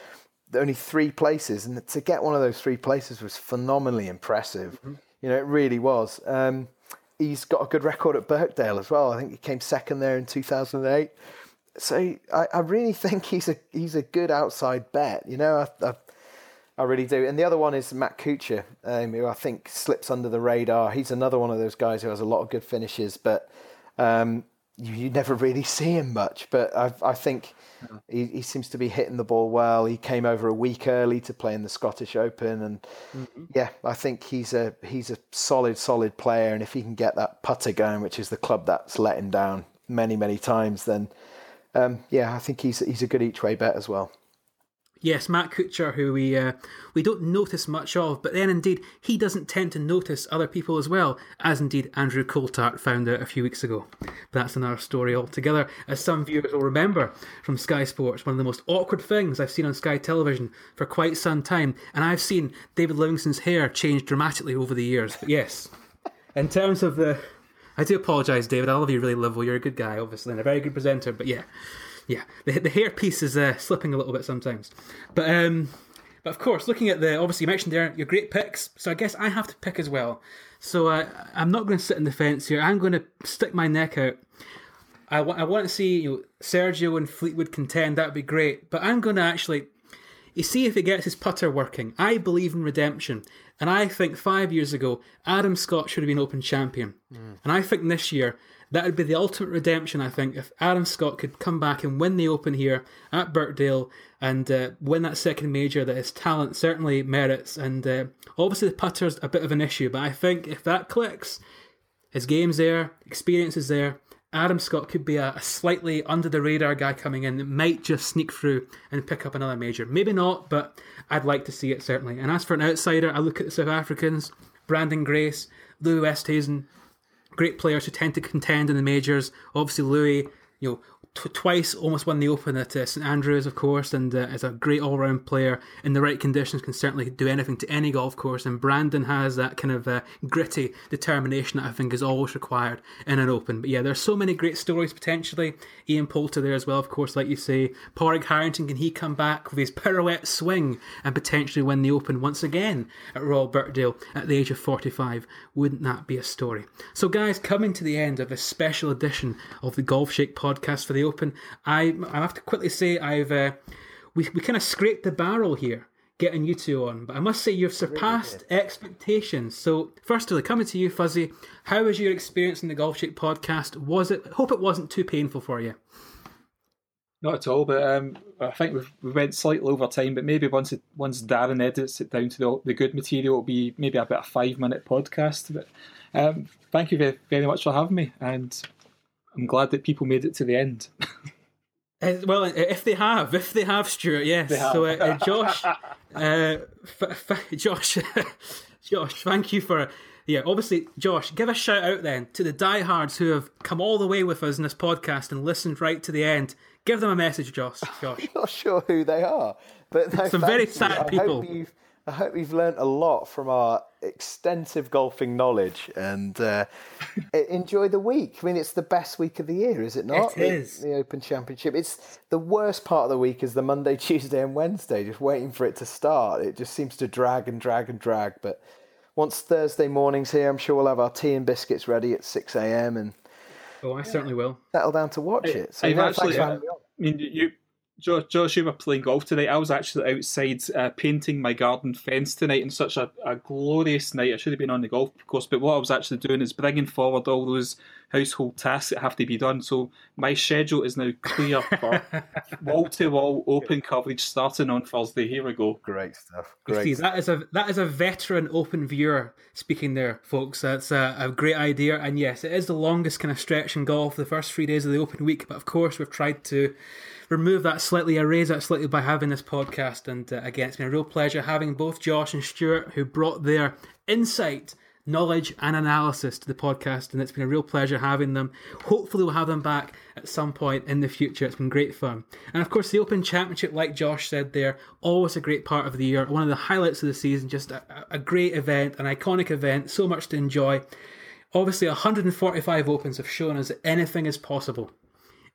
only three places, and to get one of those three places was phenomenally impressive. You know, it really was. Um, he's got a good record at Birkdale as well. I think he came second there in 2008. So I, I really think he's a he's a good outside bet. You know, I, I, I really do. And the other one is Matt Kuchar, um, who I think slips under the radar. He's another one of those guys who has a lot of good finishes, but um, you, you never really see him much. But I, I think he, he seems to be hitting the ball well. He came over a week early to play in the Scottish Open, and yeah, I think he's a he's a solid, solid player. And if he can get that putter going, which is the club that's let him down many, many times, then um, yeah, I think he's he's a good each way bet as well. Yes, Matt Kuchar, who we uh, we don't notice much of, but then indeed he doesn't tend to notice other people as well, as indeed Andrew Coltart found out a few weeks ago. But that's another story altogether. As some viewers will remember from Sky Sports, one of the most awkward things I've seen on Sky Television for quite some time, and I've seen David Livingstone's hair change dramatically over the years. But yes, in terms of the, I do apologise, David. I love you really, Liverpool. You're a good guy, obviously, and a very good presenter. But yeah, yeah, the the hair piece is uh, slipping a little bit sometimes. But um, but of course, looking at the obviously you mentioned there your great picks. So I guess I have to pick as well. So uh, I'm not going to sit in the fence here. I'm going to stick my neck out. I I want to see you know Sergio and Fleetwood contend. That would be great. But I'm going to actually you see if he gets his putter working. I believe in redemption. And I think five years ago, Adam Scott should have been Open champion. And I think this year, that would be the ultimate redemption, I think, if Adam Scott could come back and win the Open here at Birkdale and uh, win that second major that his talent certainly merits. And uh, obviously, the putter's a bit of an issue, but I think if that clicks, his game's there, experience is there. Adam Scott could be a, a slightly under the radar guy coming in that might just sneak through and pick up another major. Maybe not, but I'd like to see it certainly. And as for an outsider, I look at the South Africans. Branden Grace, Louis Oosthuizen, great players who tend to contend in the majors. Obviously, Louis, you know, t- twice almost won the Open at uh, St Andrews, of course, and uh, is a great all round player. In the right conditions, can certainly do anything to any golf course. And Branden has that kind of uh, gritty determination that I think is always required in an Open. But yeah, there's so many great stories potentially. Ian Poulter there as well, of course, like you say. Padraig Harrington, can he come back with his pirouette swing and potentially win the Open once again at Royal Birkdale at the age of 45? Wouldn't that be a story? So, guys, coming to the end of a special edition of the Golf Shake podcast for the Open, I I have to quickly say I've uh, we we kind of scraped the barrel here getting you two on, but I must say you've surpassed expectations. So, firstly, coming to you, Fuzzy, how was your experience in the Golf Shake podcast? Was it? Hope it wasn't too painful for you. Not at all, but um, I think we've, we went slightly over time. But maybe once it, once Darren edits it down to the, the good material, it'll be maybe about a five minute podcast. But um, thank you very, very much for having me, and I'm glad that people made it to the end. Uh, well, if they have, if they have, Stuart, yes. have. So, uh, uh, Josh, uh, f- f- Josh, Josh, thank you for. Yeah, obviously, Josh, give a shout out then to the diehards who have come all the way with us in this podcast and listened right to the end. Give them a message, Josh. Josh. Not sure who they are, but no, Some thank very you. sad I people. I hope you've learnt a lot from our extensive golfing knowledge and uh, enjoy the week. I mean, it's the best week of the year, is it not? It The- The Open Championship. It's the worst part of the week is the Monday, Tuesday, and Wednesday, just waiting for it to start. It just seems to drag and drag and drag. But once Thursday morning's here, I'm sure we'll have our tea and biscuits ready at 6 a.m. and Oh, I certainly will. settle down to watch it. So, I've actually- thanks for having me on. I mean, you, Josh, Josh, you were playing golf tonight. I was actually outside uh, painting my garden fence tonight, and such a, a glorious night. I should have been on the golf course, but what I was actually doing is bringing forward all those household tasks that have to be done. So my schedule is now clear for wall to wall open coverage starting on Thursday. Here we go. Great stuff. Great see, that is a that is a veteran open viewer speaking there, folks. That's a, a great idea, and yes, it is the longest kind of stretch in golf, the first three days of the open week. But of course, we've tried to remove that slightly, erase that slightly by having this podcast. And uh, again, it's been a real pleasure having both Josh and Stuart, who brought their insight. Knowledge and analysis to the podcast, and it's been a real pleasure having them. Hopefully, we'll have them back at some point in the future. It's been great fun. And of course, the Open Championship, like Josh said there, always a great part of the year, one of the highlights of the season, just a, a great event, an iconic event, so much to enjoy. Obviously, 145 Opens have shown us that anything is possible.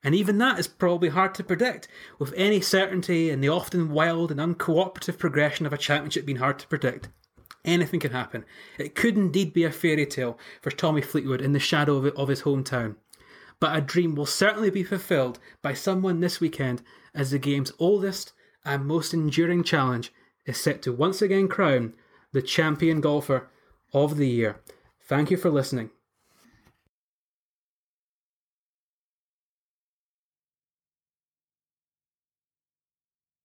And even that is probably hard to predict, with any certainty and the often wild and uncooperative progression of a championship being hard to predict. Anything can happen. It could indeed be a fairy tale for Tommy Fleetwood in the shadow of, of his hometown. But a dream will certainly be fulfilled by someone this weekend as the game's oldest and most enduring challenge is set to once again crown the champion golfer of the year. Thank you for listening.